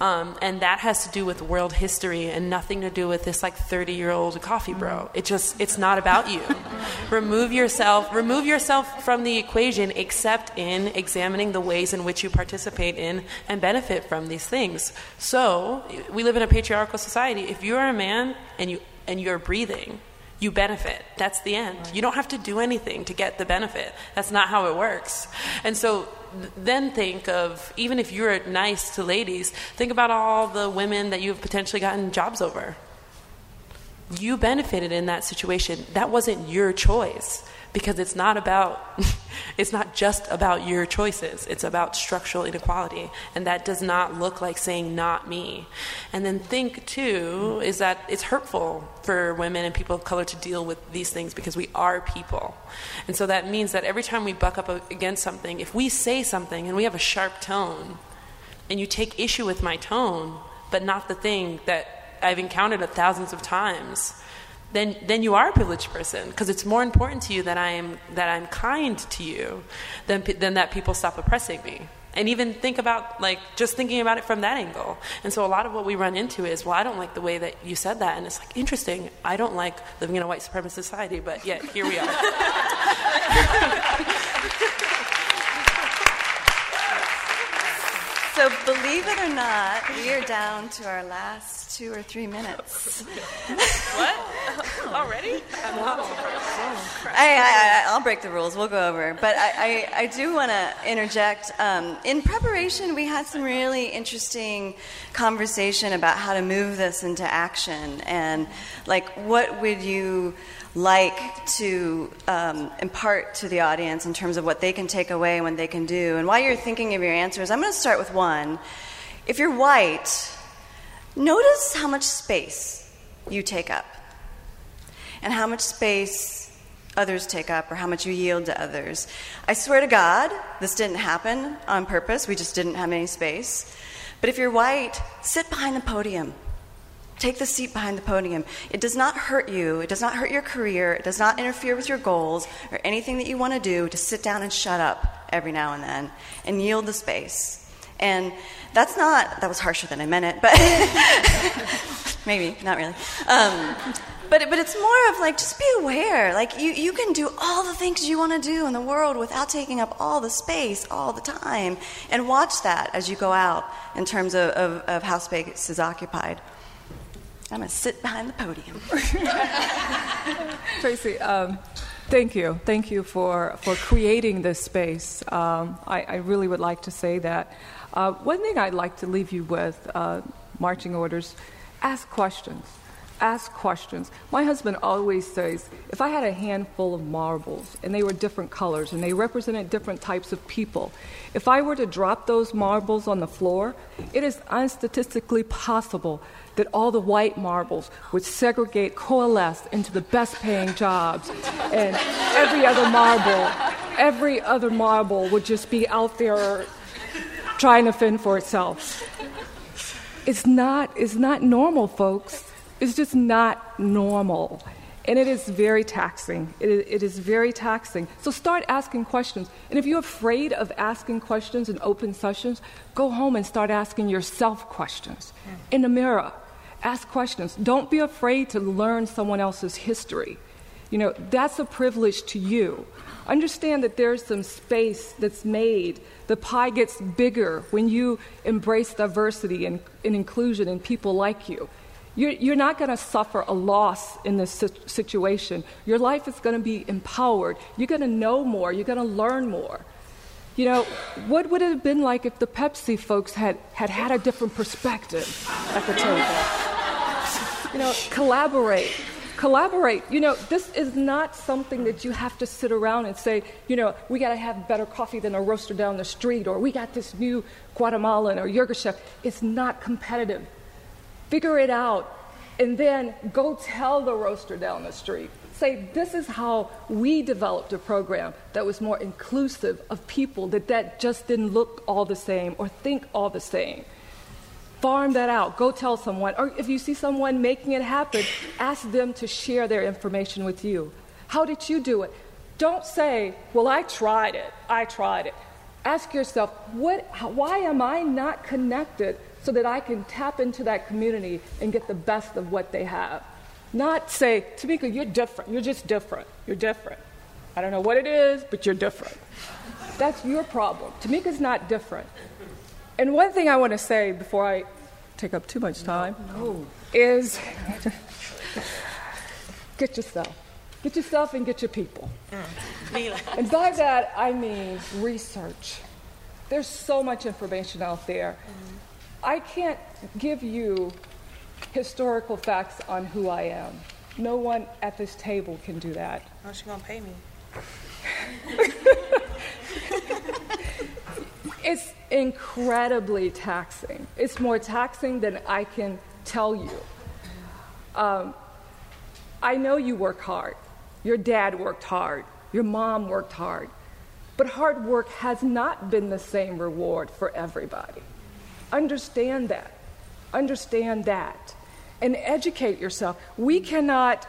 Um, and that has to do with world history and nothing to do with this like 30 year old coffee bro. It just, it's not about you. <laughs> remove yourself, remove yourself from the equation except in examining the ways in which you participate in and benefit from these things. So, we live in a patriarchal society. If you're a man and you, and you're breathing, you benefit. That's the end. You don't have to do anything to get the benefit. That's not how it works. And so then think of even if you're nice to ladies, think about all the women that you've potentially gotten jobs over. You benefited in that situation. That wasn't your choice because it's not about <laughs> it's not just about your choices. It's about structural inequality. And that does not look like saying not me. And then think too is that it's hurtful for women and people of color to deal with these things because we are people. And so that means that every time we buck up against something if we say something and we have a sharp tone and you take issue with my tone but not the thing that I've encountered it thousands of times then then you are a privileged person because it's more important to you that I am that I'm kind to you than than that people stop oppressing me. And even think about like just thinking about it from that angle. And so a lot of what we run into is, well, I don't like the way that you said that, and it's like interesting. I don't like living in a white supremacist society, but yet here we are. <laughs> So, believe it or not, we are down to our last two or three minutes. what? Already? I, will break the rules. We'll go over. But I, I, I do want to interject. Um, in preparation, we had some really interesting conversation about how to move this into action and, like, what would you like to um, impart to the audience in terms of what they can take away and what they can do. And while you're thinking of your answers, I'm going to start with one. If you're white, notice how much space you take up and how much space others take up or how much you yield to others. I swear to God, this didn't happen on purpose. We just didn't have any space. But if you're white, sit behind the podium. Take the seat behind the podium. It does not hurt you. It does not hurt your career. It does not interfere with your goals or anything that you want to do to sit down and shut up every now and then and yield the space. And that's not, that was harsher than I meant it, but <laughs> maybe, not really. Um, but, but it's more of like, just be aware. Like, you, you can do all the things you want to do in the world without taking up all the space all the time. And watch that as you go out in terms of, of, of how space is occupied. I'm going to sit behind the podium. <laughs> Tracy, um, thank you. Thank you for, for creating this space. Um, I, I, really would like to say that. Uh, one thing I'd like to leave you with uh, marching orders ask questions. ask questions. My husband always says if I had a handful of marbles and they were different colors and they represented different types of people, if I were to drop those marbles on the floor, it is unstatistically possible that all the white marbles would segregate, coalesce into the best paying jobs, and every other marble, every other marble would just be out there trying to fend for itself. It's not, it's not normal, folks. It's just not normal. And it is very taxing. It is, it is very taxing. So start asking questions. And if you're afraid of asking questions in open sessions, go home and start asking yourself questions in the mirror. Ask questions. Don't be afraid to learn someone else's history. You know, that's a privilege to you. Understand that there's some space that's made. The pie gets bigger when you embrace diversity and, and inclusion and people like you. You're, you're not going to suffer a loss in this situation. Your life is going to be empowered. You're going to know more. You're going to learn more. You know, what would it have been like if the Pepsi folks had had, had a different perspective at the table? You know, collaborate collaborate. You know, this is not something that you have to sit around and say, you know, we got to have better coffee than a roaster down the street, or we got this new Guatemalan or Yirgacheffe. It's not competitive. Figure it out, and then go tell the roaster down the street. Say, this is how we developed a program that was more inclusive of people, that that just didn't look all the same or think all the same farm that out. Go tell someone. Or if you see someone making it happen, ask them to share their information with you. How did you do it? Don't say, Well, I tried it. I tried it. Ask yourself, what, why am I not connected so that I can tap into that community and get the best of what they have? Not say, Tamika, you're different. You're just different. You're different. I don't know what it is, but you're different. That's your problem. Tamika's not different. And one thing I want to say before I take up too much time no. is <laughs> get yourself. Get yourself and get your people. Mm. and by that, I mean research. There's so much information out there. Mm. I can't give you historical facts on who I am. No one at this table can do that. How's she gonna pay me? <laughs> it's incredibly taxing. It's more taxing than I can tell you. Um, I know you work hard. Your dad worked hard. Your mom worked hard. But hard work has not been the same reward for everybody. Understand that. Understand that. And educate yourself. We cannot,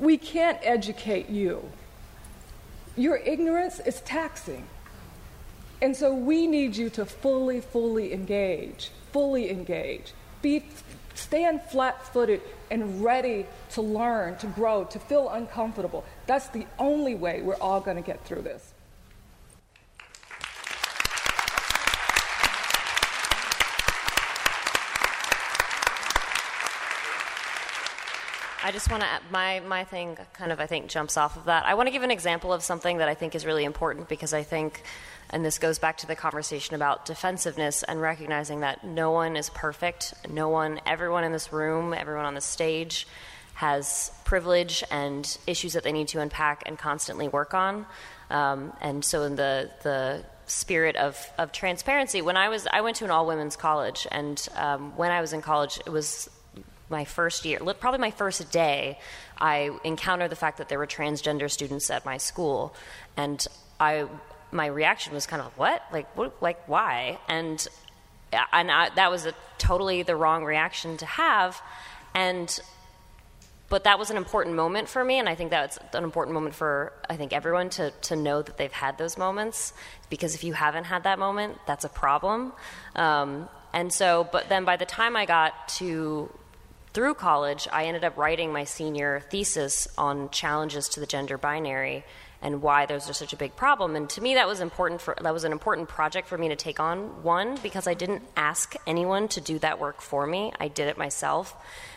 we can't educate you. Your ignorance is taxing. And so we need you to fully, fully engage, fully engage. Be, stand flat footed and ready to learn, to grow, to feel uncomfortable. That's the only way we're all going to get through this. I just want to my my thing kind of I think jumps off of that. I want to give an example of something that I think is really important because I think and this goes back to the conversation about defensiveness and recognizing that no one is perfect. No one, everyone in this room, everyone on the stage has privilege and issues that they need to unpack and constantly work on. Um, and so, in the, the spirit of, of transparency, when I was, I went to an all women's college, and um, when I was in college, it was my first year, probably my first day, I encountered the fact that there were transgender students at my school. And I, my reaction was kind of what? Like what, like why? And and I, that was a totally the wrong reaction to have. And but that was an important moment for me and i think that's an important moment for i think everyone to, to know that they've had those moments because if you haven't had that moment that's a problem. Um, and so but then by the time i got to through college i ended up writing my senior thesis on challenges to the gender binary and why those are such a big problem. And to me, that was important for that was an important project for me to take on. One, because I didn't ask anyone to do that work for me; I did it myself.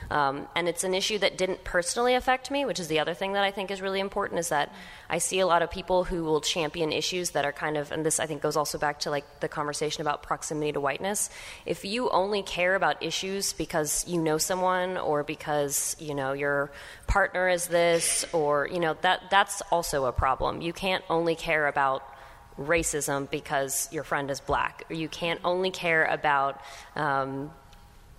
Um, and it's an issue that didn't personally affect me, which is the other thing that I think is really important. Is that I see a lot of people who will champion issues that are kind of, and this I think goes also back to like the conversation about proximity to whiteness. If you only care about issues because you know someone or because you know your partner is this, or you know that that's also a problem. You can't only care about racism because your friend is black, you can't only care about um,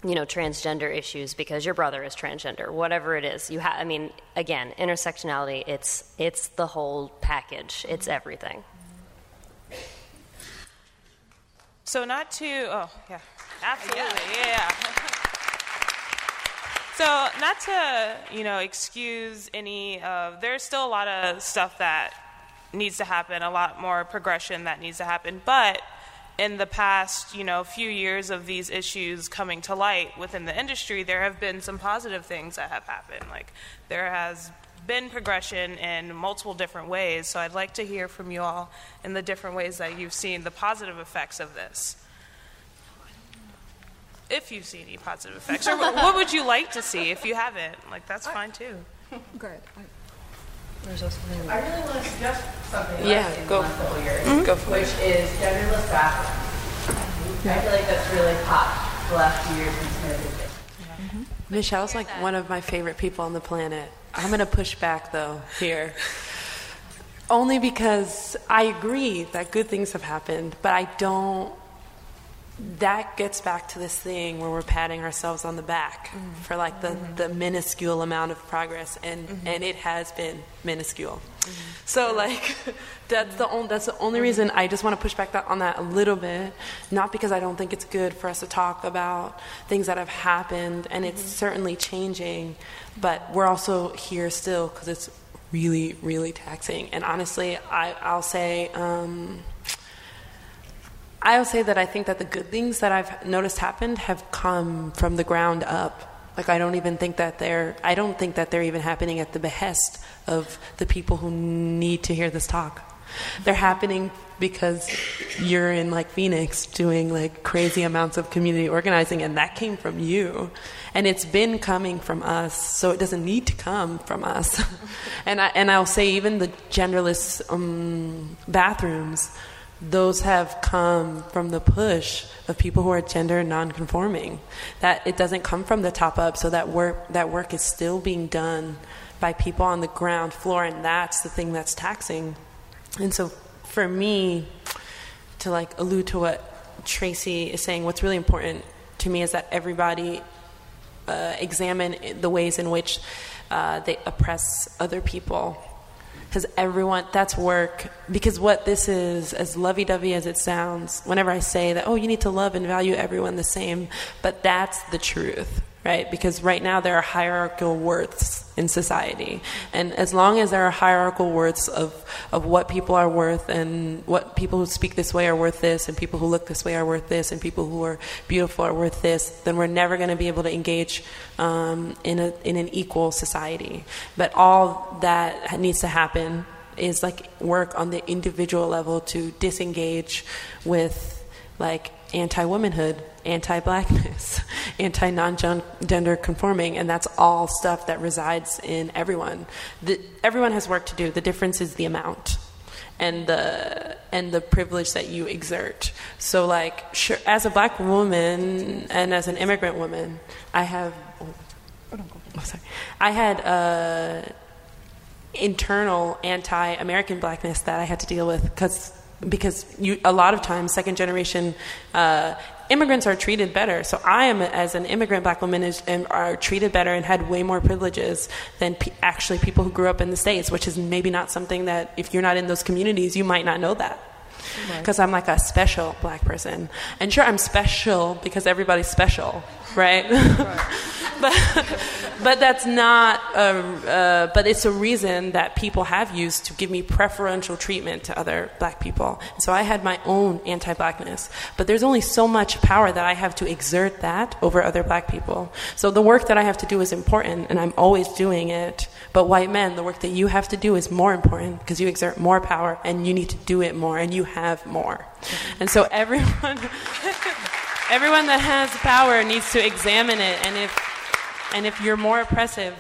you know transgender issues because your brother is transgender whatever it is you have i mean again intersectionality it's it's the whole package. It's everything. So not to oh yeah. Absolutely. Yeah, yeah. so not to you know excuse any of there's still a lot of stuff that needs to happen a lot more progression that needs to happen but in the past, you know, few years of these issues coming to light within the industry, there have been some positive things that have happened. Like there has been progression in multiple different ways. So I'd like to hear from you all in the different ways that you've seen the positive effects of this. If you've seen any positive effects, or what would you like to see if you haven't? Like that's fine too. <laughs> Good. There's also something. I really want to suggest something. Yeah, I've go. the last couple of years, Mhm. Go for which is genderless bathrooms. I feel like that's really hot the last few years since COVID. Michelle's like one of my favorite people on the planet. I'm going to push back though here. Only because I agree that good things have happened, but I don't. That gets back to this thing where we're patting ourselves on the back mm-hmm. for like the, mm-hmm. the minuscule amount of progress, and, mm-hmm. and it has been minuscule. So like <laughs> that's the only that's the only reason I just want to push back that, on that a little bit, not because I don't think it's good for us to talk about things that have happened and it's certainly changing, but we're also here still because it's really really taxing. And honestly, I I'll say. Um, I'll say that I think that the good things that I've noticed happened have come from the ground up. Like I don't even think that they're I don't think that they're even happening at the behest of the people who need to hear this talk. They're happening because you're in like Phoenix doing like crazy amounts of community organizing and that came from you. And it's been coming from us, so it doesn't need to come from us. <laughs> and I and I'll say even the genderless um, bathrooms those have come from the push of people who are gender nonconforming. That it doesn't come from the top up, so that work that work is still being done by people on the ground floor, and that's the thing that's taxing. And so, for me, to like allude to what Tracy is saying, what's really important to me is that everybody uh, examine the ways in which uh, they oppress other people because everyone that's work. Because what this is as lovey-dovey as it sounds whenever i say that oh you need to love and value everyone the same but that's the truth right? Because right now there are hierarchical worths in society. And as long as there are hierarchical worths of, of what people are worth and what people who speak this way are worth this and people who look this way are worth this and people who are beautiful are worth this then we're never going to be able to engage um, in, a, in an equal society. But all that needs to happen is like work on the individual level to disengage with like anti-womanhood anti-blackness <laughs> anti-non-gender conforming and that's all stuff that resides in everyone. The, everyone has work to do. The difference is the amount and the and the privilege that you exert. So like sure as a black woman and as an immigrant woman i have oh, sorry. I had uh internal anti-American blackness that I had to deal with because because you, a lot of times second generation uh, immigrants are treated better. So I am as an immigrant black woman is, am, are treated better and had way more privileges than pe- actually people who grew up in the states, which is maybe not something that if you're not in those communities you might not know that. Because I'm like a special black person, and sure I'm special because everybody's special, right? <laughs> <laughs> but, but that's not, a, uh, but it's a reason that people have used to give me preferential treatment to other black people. So I had my own anti blackness. But there's only so much power that I have to exert that over other black people. So the work that I have to do is important, and I'm always doing it. But white men, the work that you have to do is more important because you exert more power and you need to do it more and you have more. And so everyone. <laughs> everyone that has power needs to examine it and if and if you're more oppressive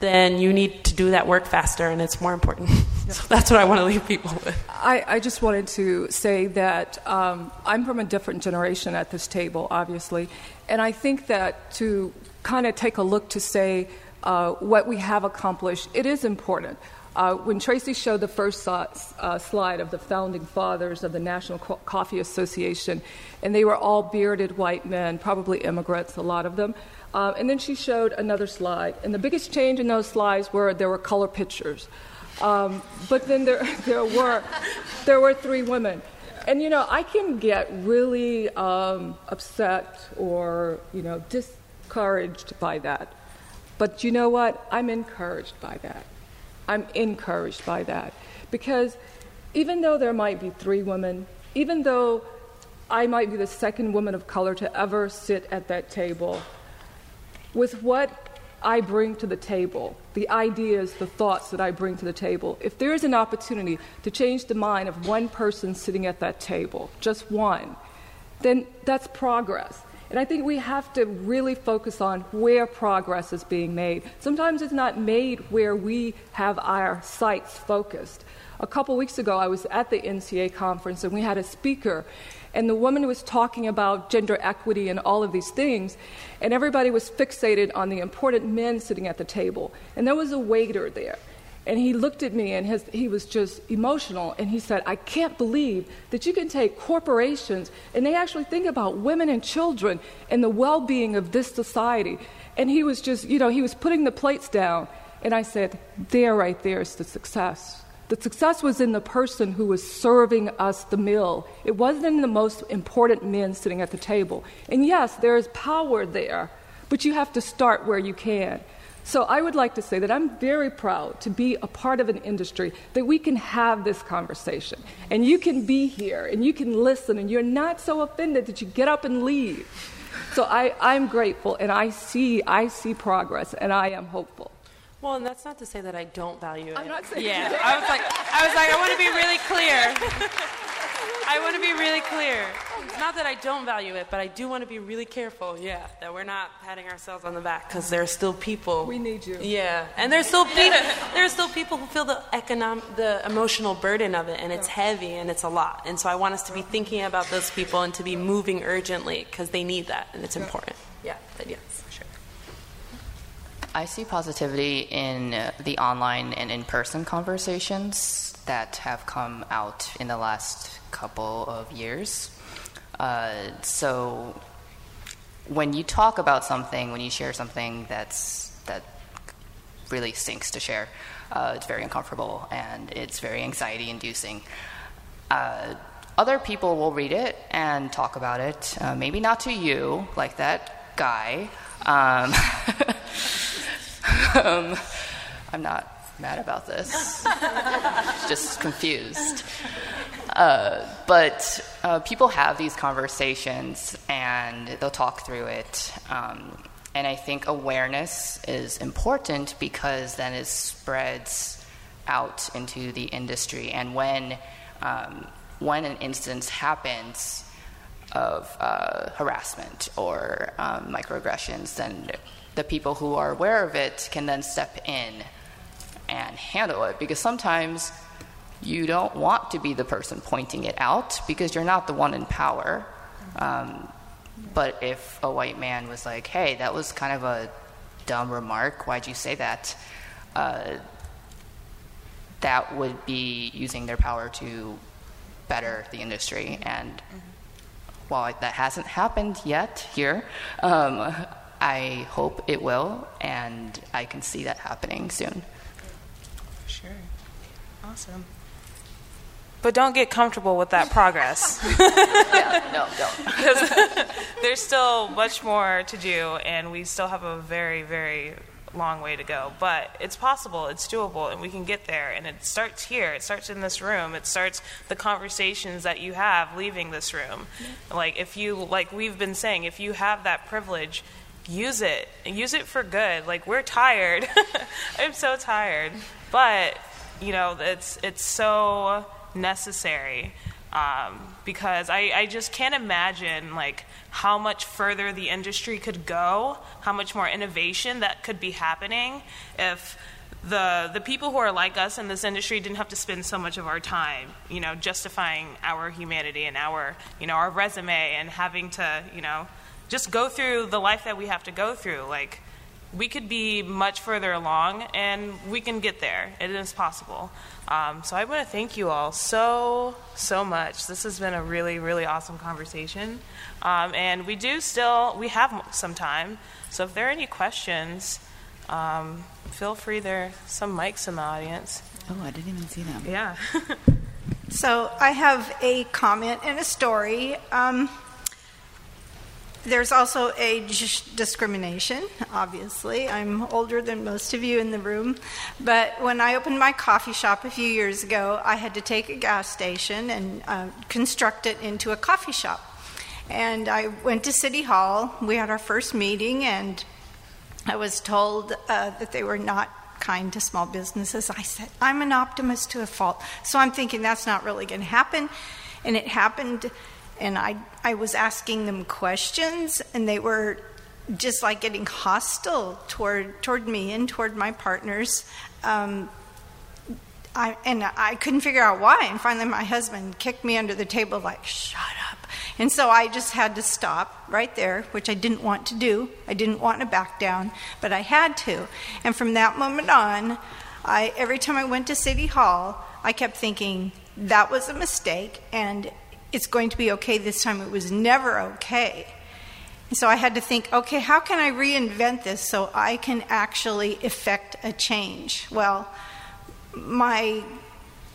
then you need to do that work faster and it's more important. <laughs> So that's what i want to leave people with. I, I just wanted to say that um, i'm from a different generation at this table obviously and i think that to kind of take a look to say uh, what we have accomplished it is important uh, when Tracy showed the first uh, slide of the founding fathers of the National Co- Coffee Association, and they were all bearded white men, probably immigrants, a lot of them. Uh, and then she showed another slide, and the biggest change in those slides were there were color pictures. Um, but then there, <laughs> there, were, there were three women. And you know, I can get really um, upset or you know discouraged by that. But you know what? I'm encouraged by that. I'm encouraged by that. Because even though there might be three women, even though I might be the second woman of color to ever sit at that table, with what I bring to the table, the ideas, the thoughts that I bring to the table, if there is an opportunity to change the mind of one person sitting at that table, just one, then that's progress. And I think we have to really focus on where progress is being made. Sometimes it's not made where we have our sights focused. A couple weeks ago, I was at the NCA conference and we had a speaker, and the woman was talking about gender equity and all of these things, and everybody was fixated on the important men sitting at the table. And there was a waiter there. And he looked at me and his, he was just emotional. And he said, I can't believe that you can take corporations and they actually think about women and children and the well being of this society. And he was just, you know, he was putting the plates down. And I said, There, right there is the success. The success was in the person who was serving us the meal. It wasn't in the most important men sitting at the table. And yes, there is power there, but you have to start where you can. So I would like to say that I'm very proud to be a part of an industry that we can have this conversation. And you can be here and you can listen and you're not so offended that you get up and leave. So I, I'm grateful and I see I see progress and I am hopeful. Well, and that's not to say that I don't value it. I'm not saying Yeah, I was like I was like I want to be really clear. <laughs> I want to be really clear. It's not that I don't value it, but I do want to be really careful, yeah, that we're not patting ourselves on the back because there are still people. We need you. Yeah, and there's still people. there are still people who feel the economic, the emotional burden of it, and it's heavy and it's a lot. And so I want us to be thinking about those people and to be moving urgently because they need that and it's important. Yeah, but yes, sure. I see positivity in the online and in person conversations that have come out in the last couple of years. Uh, so when you talk about something, when you share something that's that really stinks to share, uh, it's very uncomfortable and it's very anxiety inducing. Uh, other people will read it and talk about it. Uh, maybe not to you, like that guy. Um, <laughs> um, I'm not mad about this. <laughs> Just confused. Uh, but uh, people have these conversations and they'll talk through it. Um, and I think awareness is important because then it spreads out into the industry. And when, um, when an instance happens of uh, harassment or um, microaggressions, then the people who are aware of it can then step in and handle it. Because sometimes you don't want to be the person pointing it out because you're not the one in power. Um, but if a white man was like, hey, that was kind of a dumb remark, why'd you say that? Uh, that would be using their power to better the industry. And while that hasn't happened yet here, um, I hope it will, and I can see that happening soon. Sure. Awesome. but don't get comfortable with that progress. <laughs> yeah, no, don't. <laughs> there's still much more to do, and we still have a very, very long way to go. But it's possible, it's doable, and we can get there. And it starts here. It starts in this room. It starts the conversations that you have leaving this room. Yeah. Like if you, like we've been saying, if you have that privilege, use it use it for good. Like we're tired. <laughs> I'm so tired, but you know it's it's so necessary um, because I, I just can't imagine like how much further the industry could go, how much more innovation that could be happening if the the people who are like us in this industry didn't have to spend so much of our time, you know, justifying our humanity and our you know our resume and having to you know just go through the life that we have to go through. Like we could be much further along, and we can get there. It is possible. Um, so I want to thank you all so, so much. This has been a really, really awesome conversation. Um, and we do still, we have some time. So if there are any questions, um, feel free. There are some mics in the audience. Oh, I didn't even see them. Yeah. <laughs> so I have a comment and a story. Um, there's also age discrimination, obviously. I'm older than most of you in the room. But when I opened my coffee shop a few years ago, I had to take a gas station and uh, construct it into a coffee shop. And I went to City Hall. We had our first meeting, and I was told uh, that they were not kind to small businesses. I said, I'm an optimist to a fault. So I'm thinking that's not really going to happen. And it happened and I, I was asking them questions, and they were just like getting hostile toward, toward me and toward my partners. Um, I, and I couldn't figure out why. And finally, my husband kicked me under the table, like, shut up. And so I just had to stop right there, which I didn't want to do. I didn't want to back down, but I had to. And from that moment on, I, every time I went to City Hall, I kept thinking, that was a mistake, and it's going to be okay this time. It was never okay. And so I had to think, okay, how can I reinvent this so I can actually effect a change? Well, my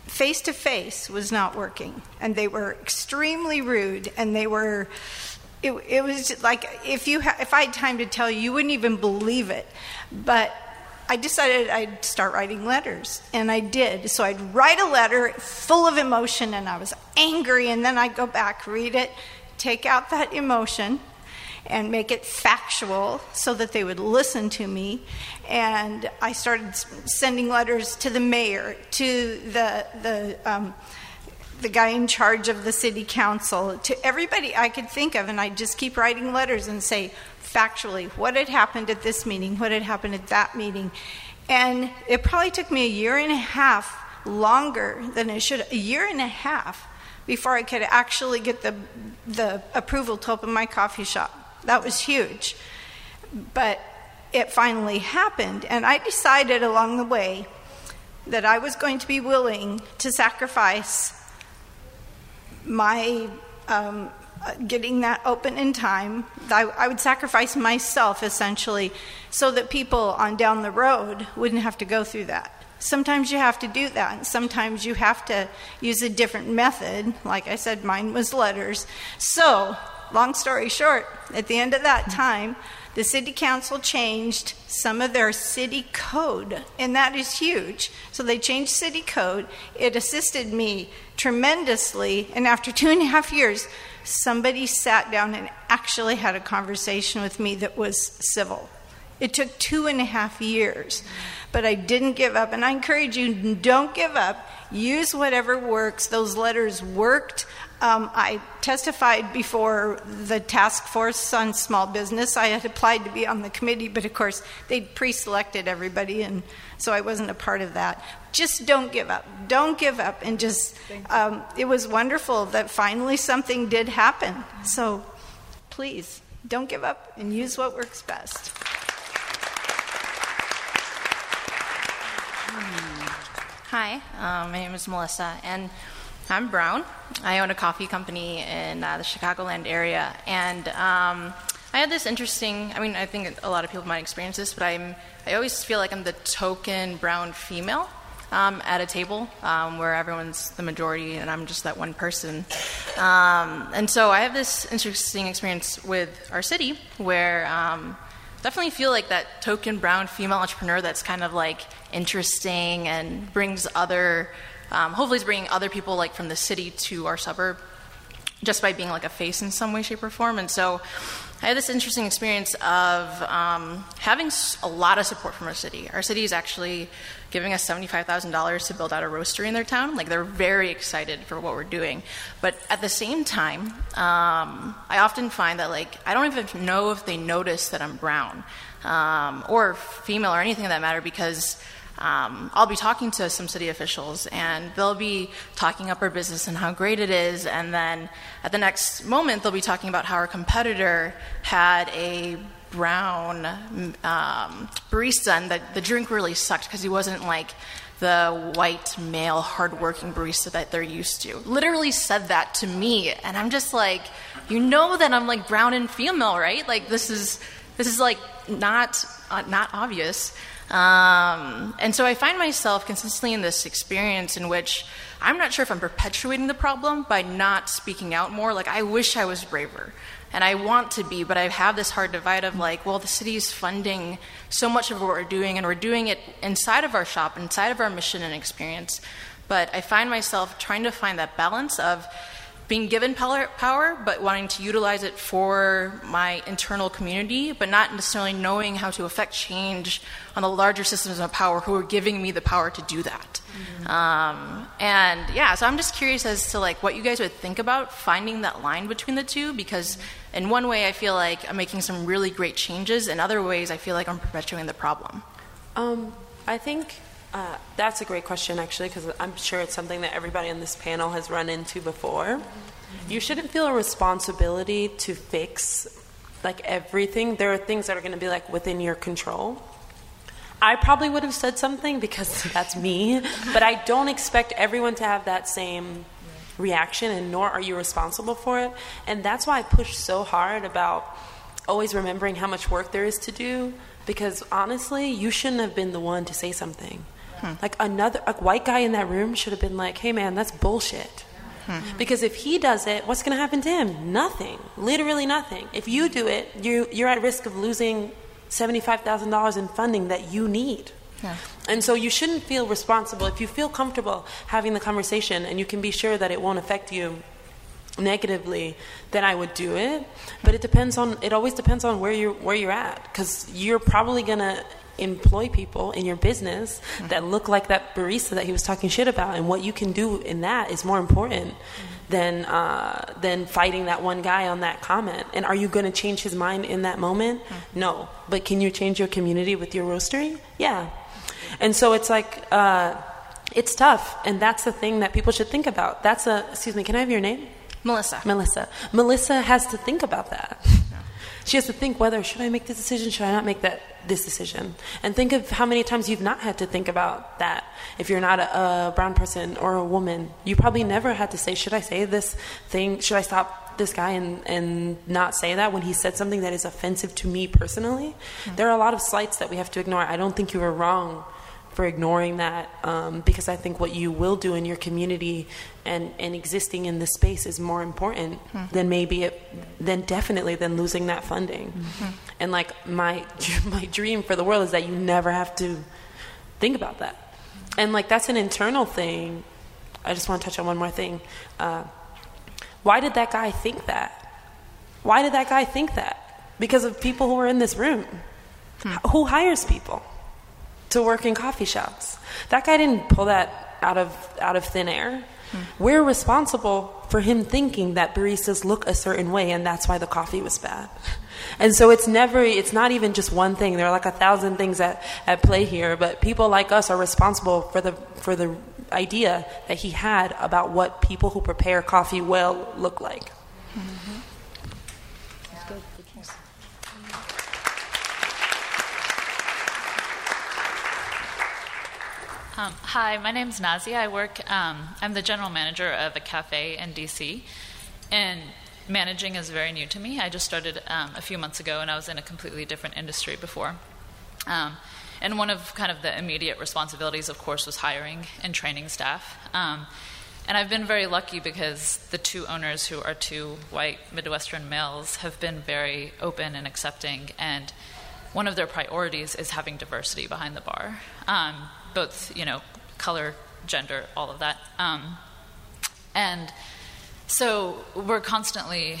face to face was not working, and they were extremely rude, and they were. It, it was like if you ha- if I had time to tell you, you wouldn't even believe it. But I decided I'd start writing letters, and I did. So I'd write a letter full of emotion, and I was angry, and then I'd go back, read it, take out that emotion, and make it factual so that they would listen to me. And I started sending letters to the mayor, to the the um, the guy in charge of the city council, to everybody I could think of, and I'd just keep writing letters and say, factually what had happened at this meeting, what had happened at that meeting. And it probably took me a year and a half longer than it should, a year and a half before I could actually get the, the approval to open my coffee shop. That was huge. But it finally happened, and I decided along the way that I was going to be willing to sacrifice my um, getting that open in time. I, I, would sacrifice myself essentially so that people on down the road wouldn't have to go through that. Sometimes you have to do that, and sometimes you have to use a different method. Like I said, mine was letters. So, long story short, at the end of that time, the city council changed some of their city code, and that is huge. So they changed city code. It assisted me tremendously, and after <laughs> two and a half years, somebody sat down and actually had a conversation with me that was civil. It took two and a half years, but I didn't give up. And I encourage you don't give up. Use whatever works. Those letters worked. Um, I testified before the task force on small business. I had applied to be on the committee, but of course, they'd pre selected everybody, and so I wasn't a part of that. Just don't give up. Don't give up. And just, um, it was wonderful that finally something did happen. So please, don't give up and use what works best. Hi, um, my name is Melissa, and I'm Brown. I own a coffee company in uh, the Chicagoland area, and um, I had this interesting. I mean, I think a lot of people might experience this, but I'm. I always feel like I'm the token brown female. um, at a table um, where everyone's the majority and I'm just that one person. Um, and so I have this interesting experience with our city where um, definitely feel like that token brown female entrepreneur that's kind of like interesting and brings other, um, hopefully, is bringing other people like from the city to our suburb just by being like a face in some way, shape, or form. And so I had this interesting experience of um, having a lot of support from our city. Our city is actually giving us $75,000 to build out a roastery in their town. Like they're very excited for what we're doing. But at the same time, um, I often find that like I don't even know if they notice that I'm brown um, or female or anything of that matter because um, I'll be talking to some city officials and they'll be talking up our business and how great it is. And then at the next moment, they'll be talking about how our competitor had a brown um, barista and the, the drink really sucked because he wasn't like the white male hardworking barista that they're used to. Literally said that to me, and I'm just like, you know that I'm like brown and female, right? Like this is this is like not uh, not obvious. Um, and so I find myself consistently in this experience in which I'm not sure if I'm perpetuating the problem by not speaking out more. Like, I wish I was braver. And I want to be, but I have this hard divide of like, well, the city is funding so much of what we're doing, and we're doing it inside of our shop, inside of our mission and experience. But I find myself trying to find that balance of being given power, but wanting to utilize it for my internal community, but not necessarily knowing how to affect change on the larger systems of power who are giving me the power to do that. Mm-hmm. Um, and yeah, so I'm just curious as to like what you guys would think about finding that line between the two, because in one way I feel like I'm making some really great changes, in other ways I feel like I'm perpetuating the problem. Um, I think uh, that's a great question, actually, because I'm sure it's something that everybody on this panel has run into before. You shouldn't feel a responsibility to fix like everything. There are things that are going to be like within your control. I probably would have said something because <laughs> that's me, but I don't expect everyone to have that same reaction, and nor are you responsible for it. And that's why I push so hard about always remembering how much work there is to do because honestly, you shouldn't have been the one to say something. Hmm. Like another a white guy in that room should have been like, "Hey man, that's bullshit." Hmm. Because if he does it, what's going to happen to him? Nothing. Literally nothing. If you do it, you you're at risk of losing $75,000 in funding that you need. Yeah. And so you shouldn't feel responsible. If you feel comfortable having the conversation and you can be sure that it won't affect you negatively, then I would do it. But it depends on it always depends on where you're where you're at because you're probably gonna employ people in your business mm-hmm. that look like that barista that he was talking shit about, and what you can do in that is more important mm-hmm. than uh, than fighting that one guy on that comment. And are you going to change his mind in that moment? Mm-hmm. No, but can you change your community with your roastery? Yeah. And so it's like. Uh, it's tough, and that's the thing that people should think about. That's a, excuse me, can I have your name? Melissa. Melissa. Melissa has to think about that. She has to think whether should I make this decision, should I not make that this decision, and think of how many times you've not had to think about that. If you're not a, a brown person or a woman, you probably never had to say, should I say this thing? Should I stop this guy and, and not say that when he said something that is offensive to me personally? Mm-hmm. There are a lot of slights that we have to ignore. I don't think you were wrong for ignoring that um, because I think what you will do in your community and, and existing in this space is more important mm-hmm. than maybe it, than definitely than losing that funding. Mm-hmm. And like my <laughs> my dream for the world is that you never have to think about that. And like that's an internal thing. I just want to touch on one more thing. Uh, why did that guy think that? Why did that guy think that? Because of people who are in this room. Hmm. Who hires people? To work in coffee shops. That guy didn't pull that out of out of thin air. Mm. We're responsible for him thinking that baristas look a certain way and that's why the coffee was bad. And so it's never it's not even just one thing. There are like a thousand things at, at play here, but people like us are responsible for the for the idea that he had about what people who prepare coffee well look like. Mm-hmm. Um, hi, my name is Nazia. I work, um, I'm the general manager of a cafe in DC. And managing is very new to me. I just started um, a few months ago and I was in a completely different industry before. Um, and one of kind of the immediate responsibilities, of course, was hiring and training staff. Um, and I've been very lucky because the two owners, who are two white Midwestern males, have been very open and accepting. And one of their priorities is having diversity behind the bar, um, both you know, color, gender, all of that. Um, and so we're constantly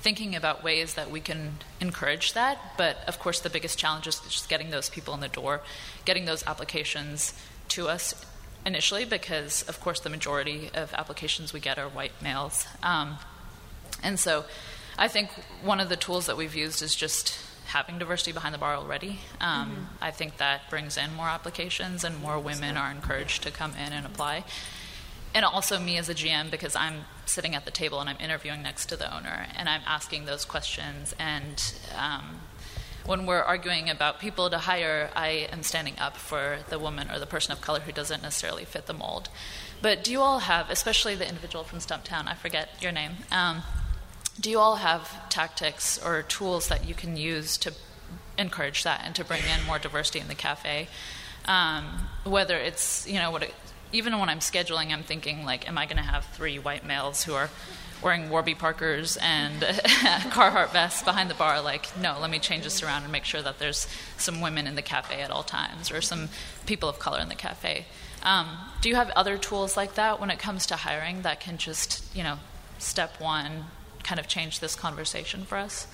thinking about ways that we can encourage that. But of course, the biggest challenge is just getting those people in the door, getting those applications to us initially, because of course, the majority of applications we get are white males. Um, and so I think one of the tools that we've used is just having diversity behind the bar already. Um, mm-hmm. I think that brings in more applications and more women are encouraged to come in and apply and also me as a GM because I'm sitting at the table and I'm interviewing next to the owner and I'm asking those questions. And um, when we're arguing about people to hire, I am standing up for the woman or the person of color who doesn't necessarily fit the mold. But do you all have, especially the individual from Stumptown, I forget your name, um, do you all have tactics or tools that you can use to encourage that and to bring in more diversity in the cafe? Um, whether it's, you know, what it, even when I'm scheduling, I'm thinking like, am I going to have three white males who are wearing Warby Parkers and <laughs> Carhartt vests behind the bar? Like, no, let me change this around and make sure that there's some women in the cafe at all times or some people of color in the cafe. Um, do you have other tools like that when it comes to hiring that can just, you know, step one, kind of change this conversation for us?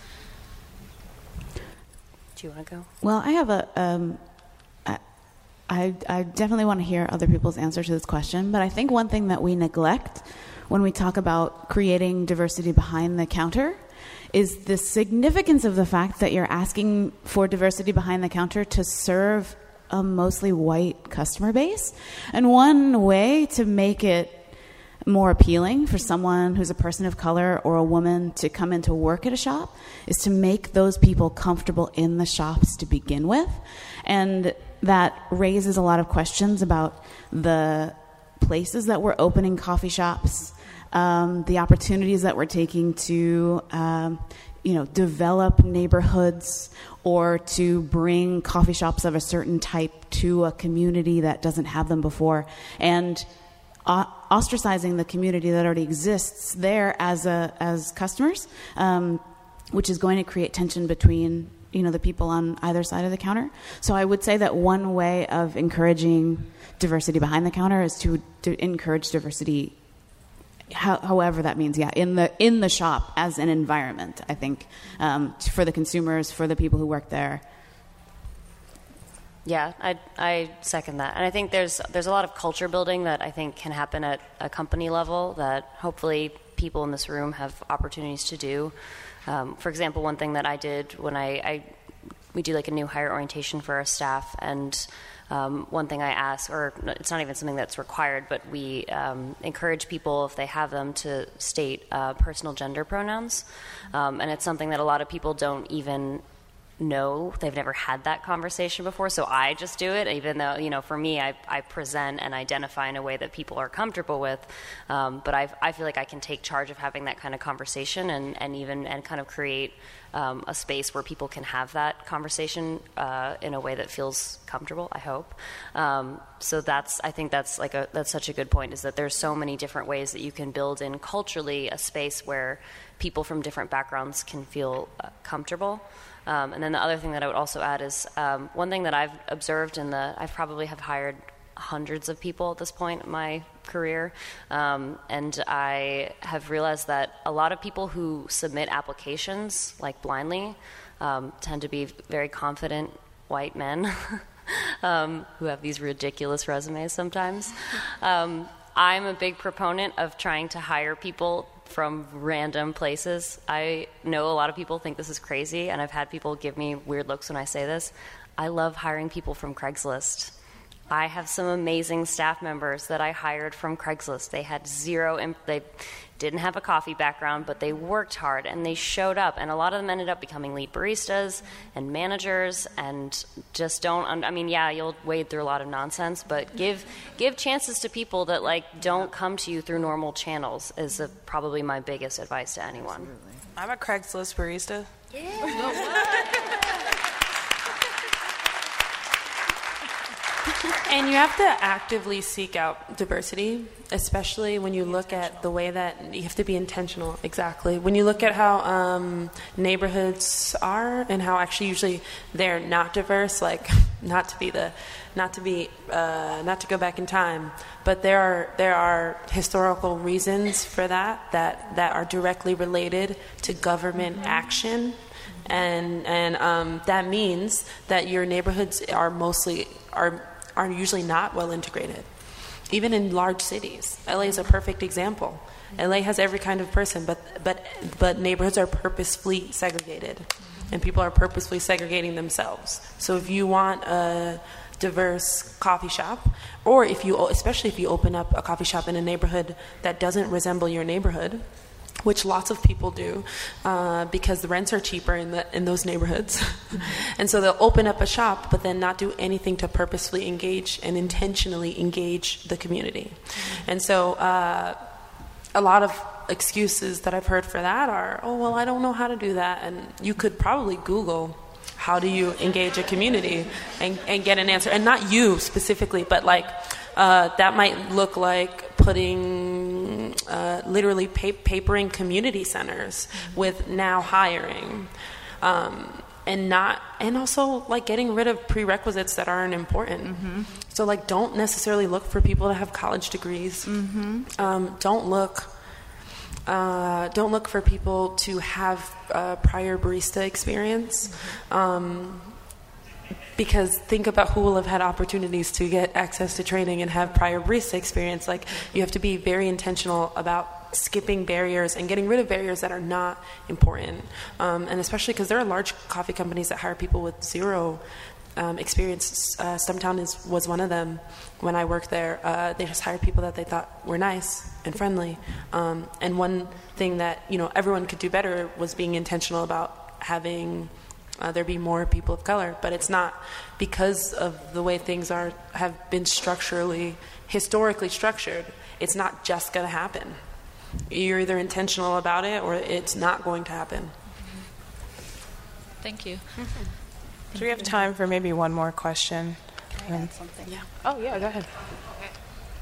Do you want to go? Well, I have a um, I, I definitely want to hear other people's answer to this question, but I think one thing that we neglect when we talk about creating diversity behind the counter is the significance of the fact that you're asking for diversity behind the counter to serve a mostly white customer base. And one way to make it more appealing for someone who's a person of color or a woman to come into work at a shop is to make those people comfortable in the shops to begin with. And that raises a lot of questions about the places that we're opening coffee shops, um, the opportunities that we're taking to, um, you know, develop neighborhoods or to bring coffee shops of a certain type to a community that doesn't have them before, and ostracizing the community that already exists there as a as customers, um, which is going to create tension between you know the people on either side of the counter. So I would say that one way of encouraging diversity behind the counter is to, to encourage diversity how, however that means yeah in the in the shop as an environment i think um, for the consumers for the people who work there yeah I, I second that. And i think there's there's a lot of culture building that i think can happen at a company level that hopefully people in this room have opportunities to do. Um, for example, one thing that I did when I, I, we do like a new hire orientation for our staff, and um, one thing I ask, or it's not even something that's required, but we um, encourage people if they have them to state uh, personal gender pronouns, um, and it's something that a lot of people don't even know they've never had that conversation before so i just do it even though you know for me i, I present and identify in a way that people are comfortable with. Um, but I've, i feel like i can take charge of having that kind of conversation and, and even and kind of create um, a space where people can have that conversation uh, in a way that feels comfortable i hope. Um, so that's i think that's like a that's such a good point is that there's so many different ways that you can build in culturally a space where people from different backgrounds can feel uh, comfortable um, and then the other thing that I would also add is um, one thing that I've observed in the I probably have hired hundreds of people at this point in my career, um, and I have realized that a lot of people who submit applications like blindly um, tend to be very confident white men. <laughs> Um, who have these ridiculous resumes sometimes. <laughs> Um, I'm a big proponent of trying to hire people from random places. I know a lot of people think this is crazy, and I've had people give me weird looks when I say this. I love hiring people from Craigslist. I have some amazing staff members that I hired from Craigslist. They had zero, imp- they didn't have a coffee background, but they worked hard and they showed up. And a lot of them ended up becoming lead baristas and managers and just don't, I mean, yeah, you'll wade through a lot of nonsense, but give, give chances to people that like don't come to you through normal channels is a, probably my biggest advice to anyone. Absolutely. I'm a Craigslist barista. Yeah. <laughs> And you have to actively seek out diversity, especially when you look at the way that you have to be intentional. Exactly. When you look at how um, neighborhoods are and how actually usually they're not diverse, like <laughs> not to be the, not to be, uh, not to go back in time, but there are there are historical reasons for that that that are directly related to government action and and um, that means that your neighborhoods are mostly are are usually not well integrated. Even in large cities, LA is a perfect example. LA has every kind of person, but but but neighborhoods are purposefully segregated, and people are purposefully segregating themselves. So if you want a diverse coffee shop, or if you especially if you open up a coffee shop in a neighborhood that doesn't resemble your neighborhood, which lots of people do uh, because the rents are cheaper in, the, in those neighborhoods. <laughs> and so they'll open up a shop, but then not do anything to purposefully engage and intentionally engage the community. And so uh, a lot of excuses that I've heard for that are, oh, well, I don't know how to do that. And you could probably Google how do you engage a community and, and get an answer. And not you specifically, but like uh, that might look like putting uh, literally pa- papering community centers with now hiring. Um, and not and also like getting rid of prerequisites that aren't important. So like don't necessarily look for people to have college degrees. Um, don't look uh, don't look for people to have uh, prior barista experience. Um, because think about who will have had opportunities to get access to training and have prior barista experience. Like you have to be very intentional about skipping barriers and getting rid of barriers that are not important. Um, and especially because there are large coffee companies that hire people with zero um, experience. Uh, stumptown is, was one of them when i worked there. Uh, they just hired people that they thought were nice and friendly. Um, and one thing that you know everyone could do better was being intentional about having uh, there be more people of color, but it's not because of the way things are have been structurally, historically structured. It's not just going to happen. You're either intentional about it or it's not going to happen. Thank you. Do we have time for maybe one more question? Um, Yeah. Oh, yeah, go ahead.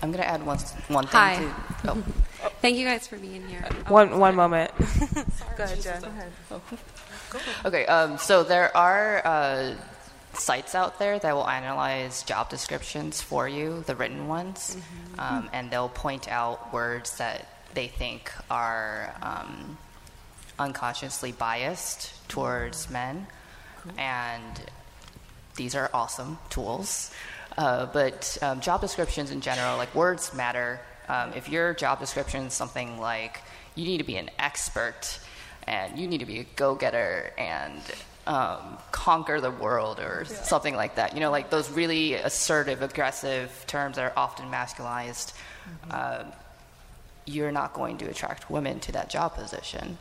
I'm going to add one, one thing Hi. to. Oh. Thank you guys for being here. One, one moment. <laughs> go ahead, Jen. Okay, um, so there are uh, sites out there that will analyze job descriptions for you, the written ones, um, and they'll point out words that they think are um, unconsciously biased towards men. And these are awesome tools. Uh, but um, job descriptions in general, like words matter. Um, if your job description is something like you need to be an expert and you need to be a go-getter and um, conquer the world or something like that, you know, like those really assertive, aggressive terms that are often masculized, uh, you're not going to attract women to that job position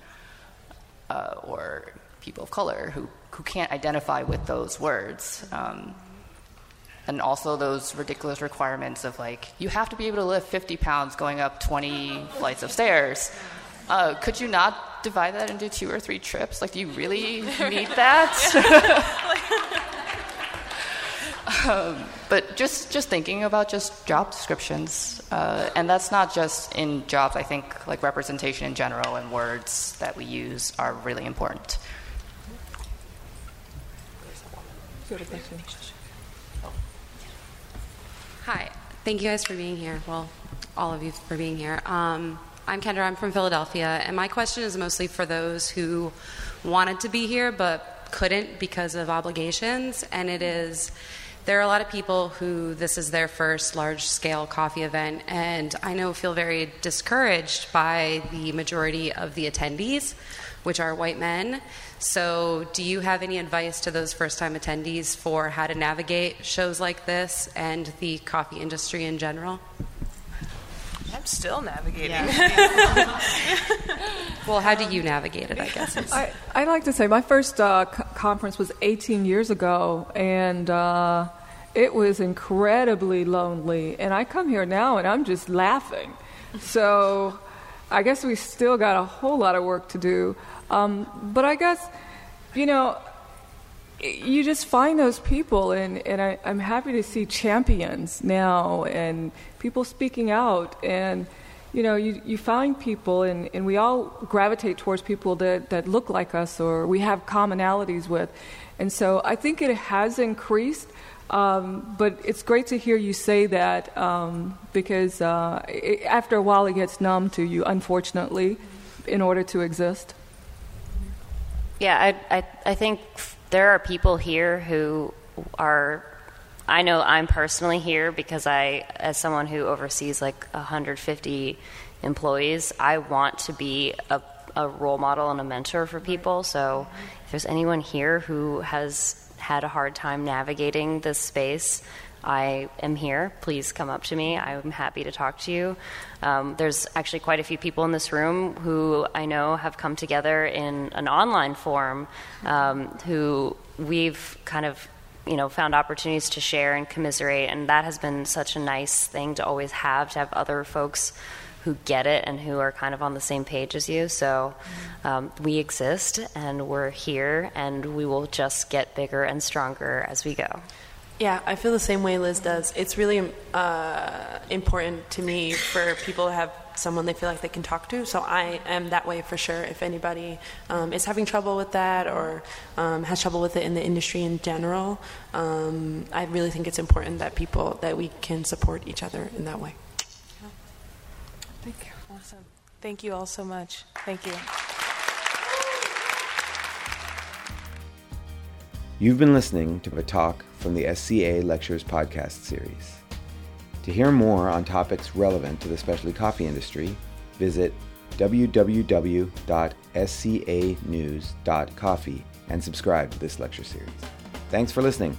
uh, or people of color who, who can't identify with those words. Um, and also those ridiculous requirements of like you have to be able to lift 50 pounds going up 20 flights of stairs uh, could you not divide that into two or three trips like do you really <laughs> need that <laughs> <laughs> um, but just just thinking about just job descriptions uh, and that's not just in jobs i think like representation in general and words that we use are really important Hi. Thank you guys for being here. Well, all of you for being here. Um, I'm Kendra. I'm from Philadelphia, and my question is mostly for those who wanted to be here but couldn't because of obligations. And it is there are a lot of people who this is their first large scale coffee event, and I know feel very discouraged by the majority of the attendees, which are white men. So, do you have any advice to those first time attendees for how to navigate shows like this and the coffee industry in general? I'm still navigating. <laughs> Well, how do you navigate it, I guess? I, I'd like to say my first uh, co- conference was 18 years ago, and uh, it was incredibly lonely. And I come here now, and I'm just laughing. So I guess we still got a whole lot of work to do. Um, but I guess, you know, you just find those people, and, and I, I'm happy to see champions now and people speaking out. And, you know, you, you find people, and, and we all gravitate towards people that, that look like us or we have commonalities with. And so I think it has increased. Um, but it's great to hear you say that um, because uh, it, after a while it gets numb to you, unfortunately, in order to exist. Yeah, I, I, I think there are people here who are. I know I'm personally here because I, as someone who oversees like 150 employees, I want to be a, a role model and a mentor for people. So if there's anyone here who has had a hard time navigating this space, I am here. Please come up to me. I'm happy to talk to you. Um, there's actually quite a few people in this room who I know have come together in an online form um, who we've kind of you know found opportunities to share and commiserate and that has been such a nice thing to always have to have other folks who get it and who are kind of on the same page as you. So um, we exist and we're here and we will just get bigger and stronger as we go. Yeah, I feel the same way Liz does. It's really uh, important to me for people to have someone they feel like they can talk to. So I am that way for sure. If anybody um, is having trouble with that or um, has trouble with it in the industry in general, um, I really think it's important that people that we can support each other in that way. Thank you. Awesome. Thank you all so much. Thank you. You've been listening to a talk from the SCA Lectures podcast series. To hear more on topics relevant to the specialty coffee industry, visit www.scanews.coffee and subscribe to this lecture series. Thanks for listening.